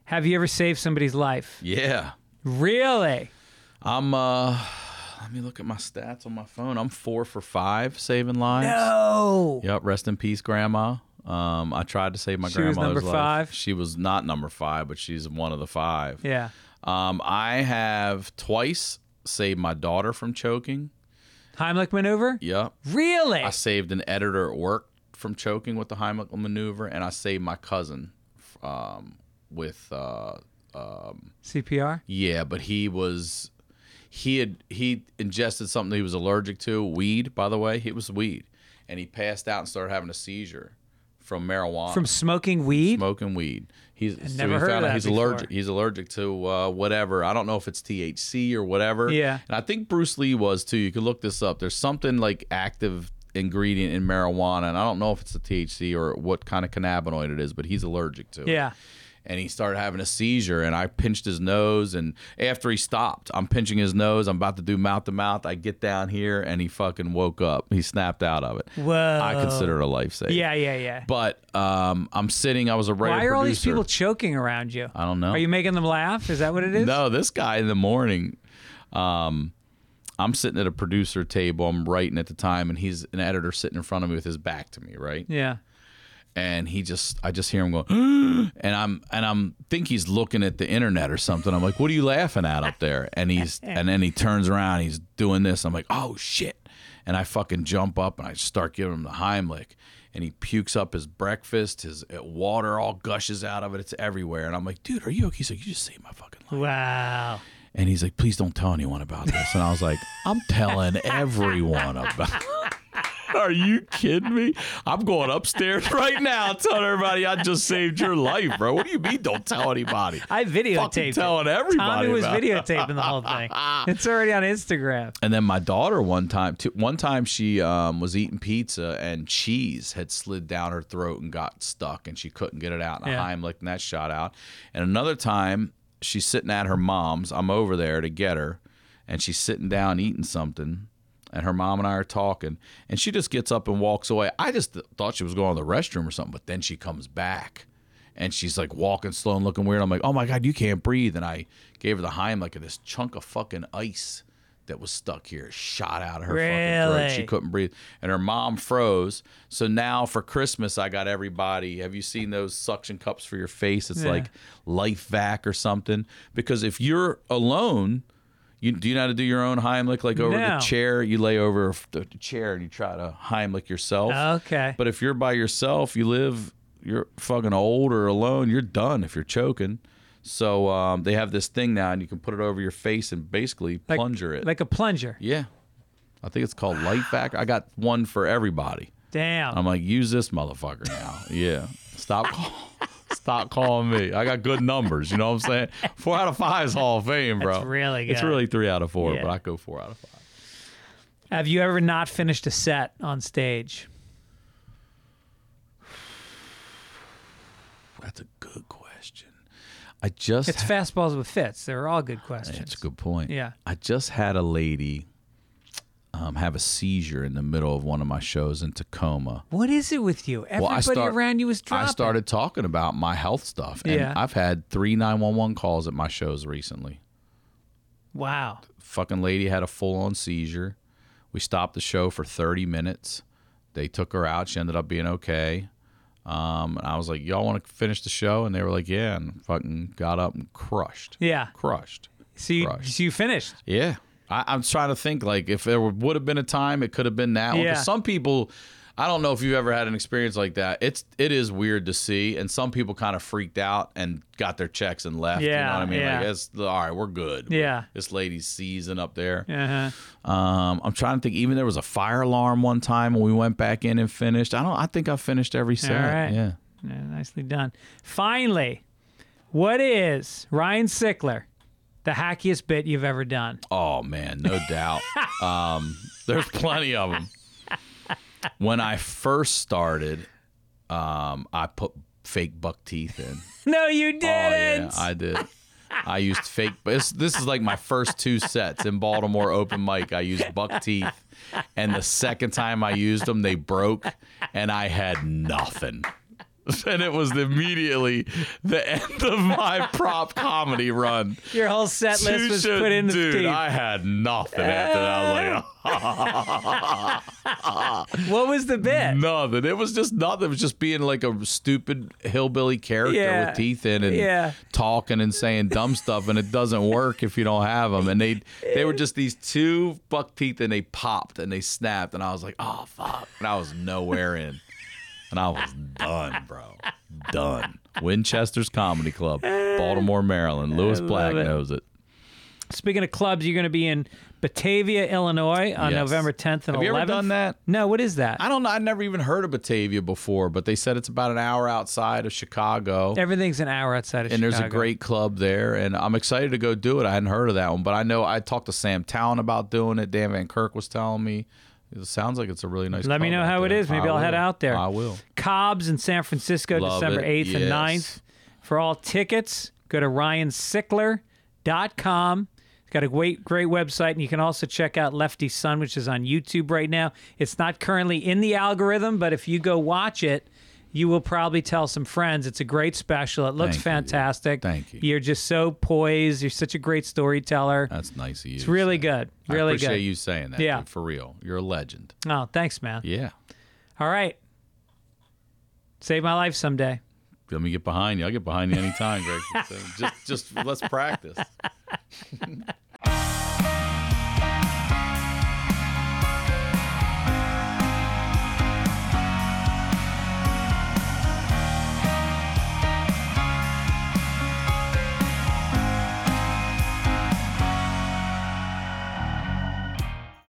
have you ever saved somebody's life? yeah Really? i'm uh let me look at my stats on my phone i'm four for five saving lives No. Yep. Rest in peace, Grandma. Um, I tried to save my She was grandmother's number life. five? She was not number five, but she's one of the five. Yeah. Um, I have twice saved my daughter from choking. Heimlich maneuver? Yep. Really? I saved an editor at work from choking with the Heimlich maneuver, and I saved my cousin um, with uh, CPR? yeah, but he was he had he ingested something he was allergic to, weed, by the way. It was weed. And he passed out and started having a seizure from marijuana. From smoking weed? smoking weed. He's so never we heard of found out that he's before. allergic. He's allergic to uh, whatever. I don't know if it's THC or whatever. Yeah. And I think Bruce Lee was too. You could look this up. There's something like active ingredient in marijuana, and I don't know if it's the THC or what kind of cannabinoid it is, but he's allergic to it. Yeah. and he started having a seizure and I pinched his nose and after he stopped, I'm pinching his nose, I'm about to do mouth to mouth. I get down here and he fucking woke up. He snapped out of it. Whoa. I consider it a life save. Yeah, yeah, yeah. But um, I'm sitting, I was a writer Why are all these people choking around you? I don't know. Are you making them laugh? Is that what it is? No, this guy in the morning, um, I'm sitting at a producer table. I'm writing at the time, and he's an editor sitting in front of me with his back to me, right? Yeah. And he just, I just hear him go, and I'm, and I'm think he's looking at the internet or something. I'm like, what are you laughing at up there? And he's, and then he turns around, he's doing this. I'm like, oh shit, and I fucking jump up and I start giving him the Heimlich. And he pukes up his breakfast. His uh, water all gushes out of it. It's everywhere. And I'm like, dude, are you okay? He's like, you just saved my fucking life. Wow. And he's like, please don't tell anyone about this. And I was like, I'm telling everyone about Are you kidding me? I'm going upstairs right now telling everybody I just saved your life, bro. What do you mean don't tell anybody? I Fucking videotaped telling it. everybody Tommy was about it. videotaping the whole thing. It's already on Instagram. And then my daughter one time, one time she um, was eating pizza and cheese had slid down her throat and got stuck and she couldn't get it out. And Yeah. Heimlich and that shot out. And another time she's sitting at her mom's. I'm over there to get her, and she's sitting down eating something. And her mom and I are talking, and she just gets up and walks away. I just th- thought she was going to the restroom or something, but then she comes back and she's like walking slow and looking weird. I'm like, oh my God, you can't breathe. And I gave her the Heimlich, and this chunk of fucking ice that was stuck here shot out of her fucking throat. She couldn't breathe. And her mom froze. So now for Christmas, I got everybody. Have you seen those suction cups for your face? It's Yeah. like Life Vac or something. Because if you're alone, you do you know how to do your own Heimlich? Like over No. the chair, you lay over the chair and you try to Heimlich yourself. Okay. But if you're by yourself, you live, you're fucking old or alone, you're done if you're choking. So um, they have this thing now, and you can put it over your face and basically like, plunger it. Like a plunger. yeah, I think it's called Light Vac. I got one for everybody. Damn. I'm like, use this motherfucker now. Yeah, stop, call, stop calling me. I got good numbers. You know what I'm saying? Four out of five is Hall of Fame, bro. That's really It's really three out of four, Yeah. but I go four out of five. Have you ever not finished a set on stage? That's a good. I just It's fastballs with Fitz. They're all good questions. That's a good point. Yeah. I just had a lady um, have a seizure in the middle of one of my shows in Tacoma. What is it with you? Everybody I start- around you is dropping. I started talking about my health stuff. And Yeah. I've had three 911 calls at my shows recently. Wow. Fucking lady had a full on seizure. We stopped the show for 30 minutes. They took her out. She ended up being okay. Um, and I was like, y'all want to finish the show? And they were like, yeah. And fucking got up and crushed. Yeah. Crushed. So you, Crushed. so you finished. Yeah. I, I'm trying to think like if there would have been a time, it could have been now. Yeah. Some people, I don't know if you've ever had an experience like that. It's it is weird to see, and some people kind of freaked out and got their checks and left. Yeah, you know what I mean? yeah. Like it's all right, we're good. Yeah. This lady's seizing up there. Uh-huh. Um, I'm trying to think. Even there was a fire alarm one time when we went back in and finished. I don't. I think I finished every set. right. Yeah. Yeah, nicely done. Finally, what is Ryan Sickler, the hackiest bit you've ever done? Oh man, no doubt. um, there's plenty of them. When I first started, um, I put fake buck teeth in. No, you didn't. Oh yeah. I did. I used fake. This, this is like my first two sets in Baltimore open mic. I used buck teeth, and the second time I used them, they broke, and I had nothing. And it was immediately the end of my prop comedy run. Your whole set list was put in the dude. I had nothing after that. I was like, what was the bit? nothing. It was just nothing. It was just being like a stupid hillbilly character Yeah. with teeth in and Yeah. talking and saying dumb stuff, and it doesn't work if you don't have them. And they they were just these two buck teeth, and they popped and they snapped, and I was like, oh fuck, and I was nowhere in, and I was done, bro, done. Winchester's Comedy Club, Baltimore, Maryland. Lewis Black it. knows it. Speaking of clubs, you're going to be in Batavia, Illinois on Yes. November 10th and Have 11th. you ever done that? No, what is that? I don't know. I'd never even heard of Batavia before, but they said it's about an hour outside of Chicago. Everything's an hour outside of Chicago. and Chicago. there's a great club there, and I'm excited to go do it. I hadn't heard of that one, but I know I talked to Sam Town about doing it. Dan Van Kirk was telling me. It sounds like it's a really nice. Let me know how it there. is. Maybe I I'll head out there. I will. Cobb's in San Francisco, Love December it. 8th and Yes. 9th. For all tickets, go to ryansickler.com. It's got a great, great website, and you can also check out Lefty's Son, which is on YouTube right now. It's not currently in the algorithm, but if you go watch it, you will probably tell some friends. It's a great special. It looks Thank you. fantastic. Thank you. You're just so poised. You're such a great storyteller. That's nice of you. It's really good. Really good. I appreciate good. you saying that. Yeah. dude, for real. You're a legend. Oh, thanks, man. Yeah. All right. Save my life someday. Let me get behind you. I'll get behind you anytime, Greg. So just, just let's practice.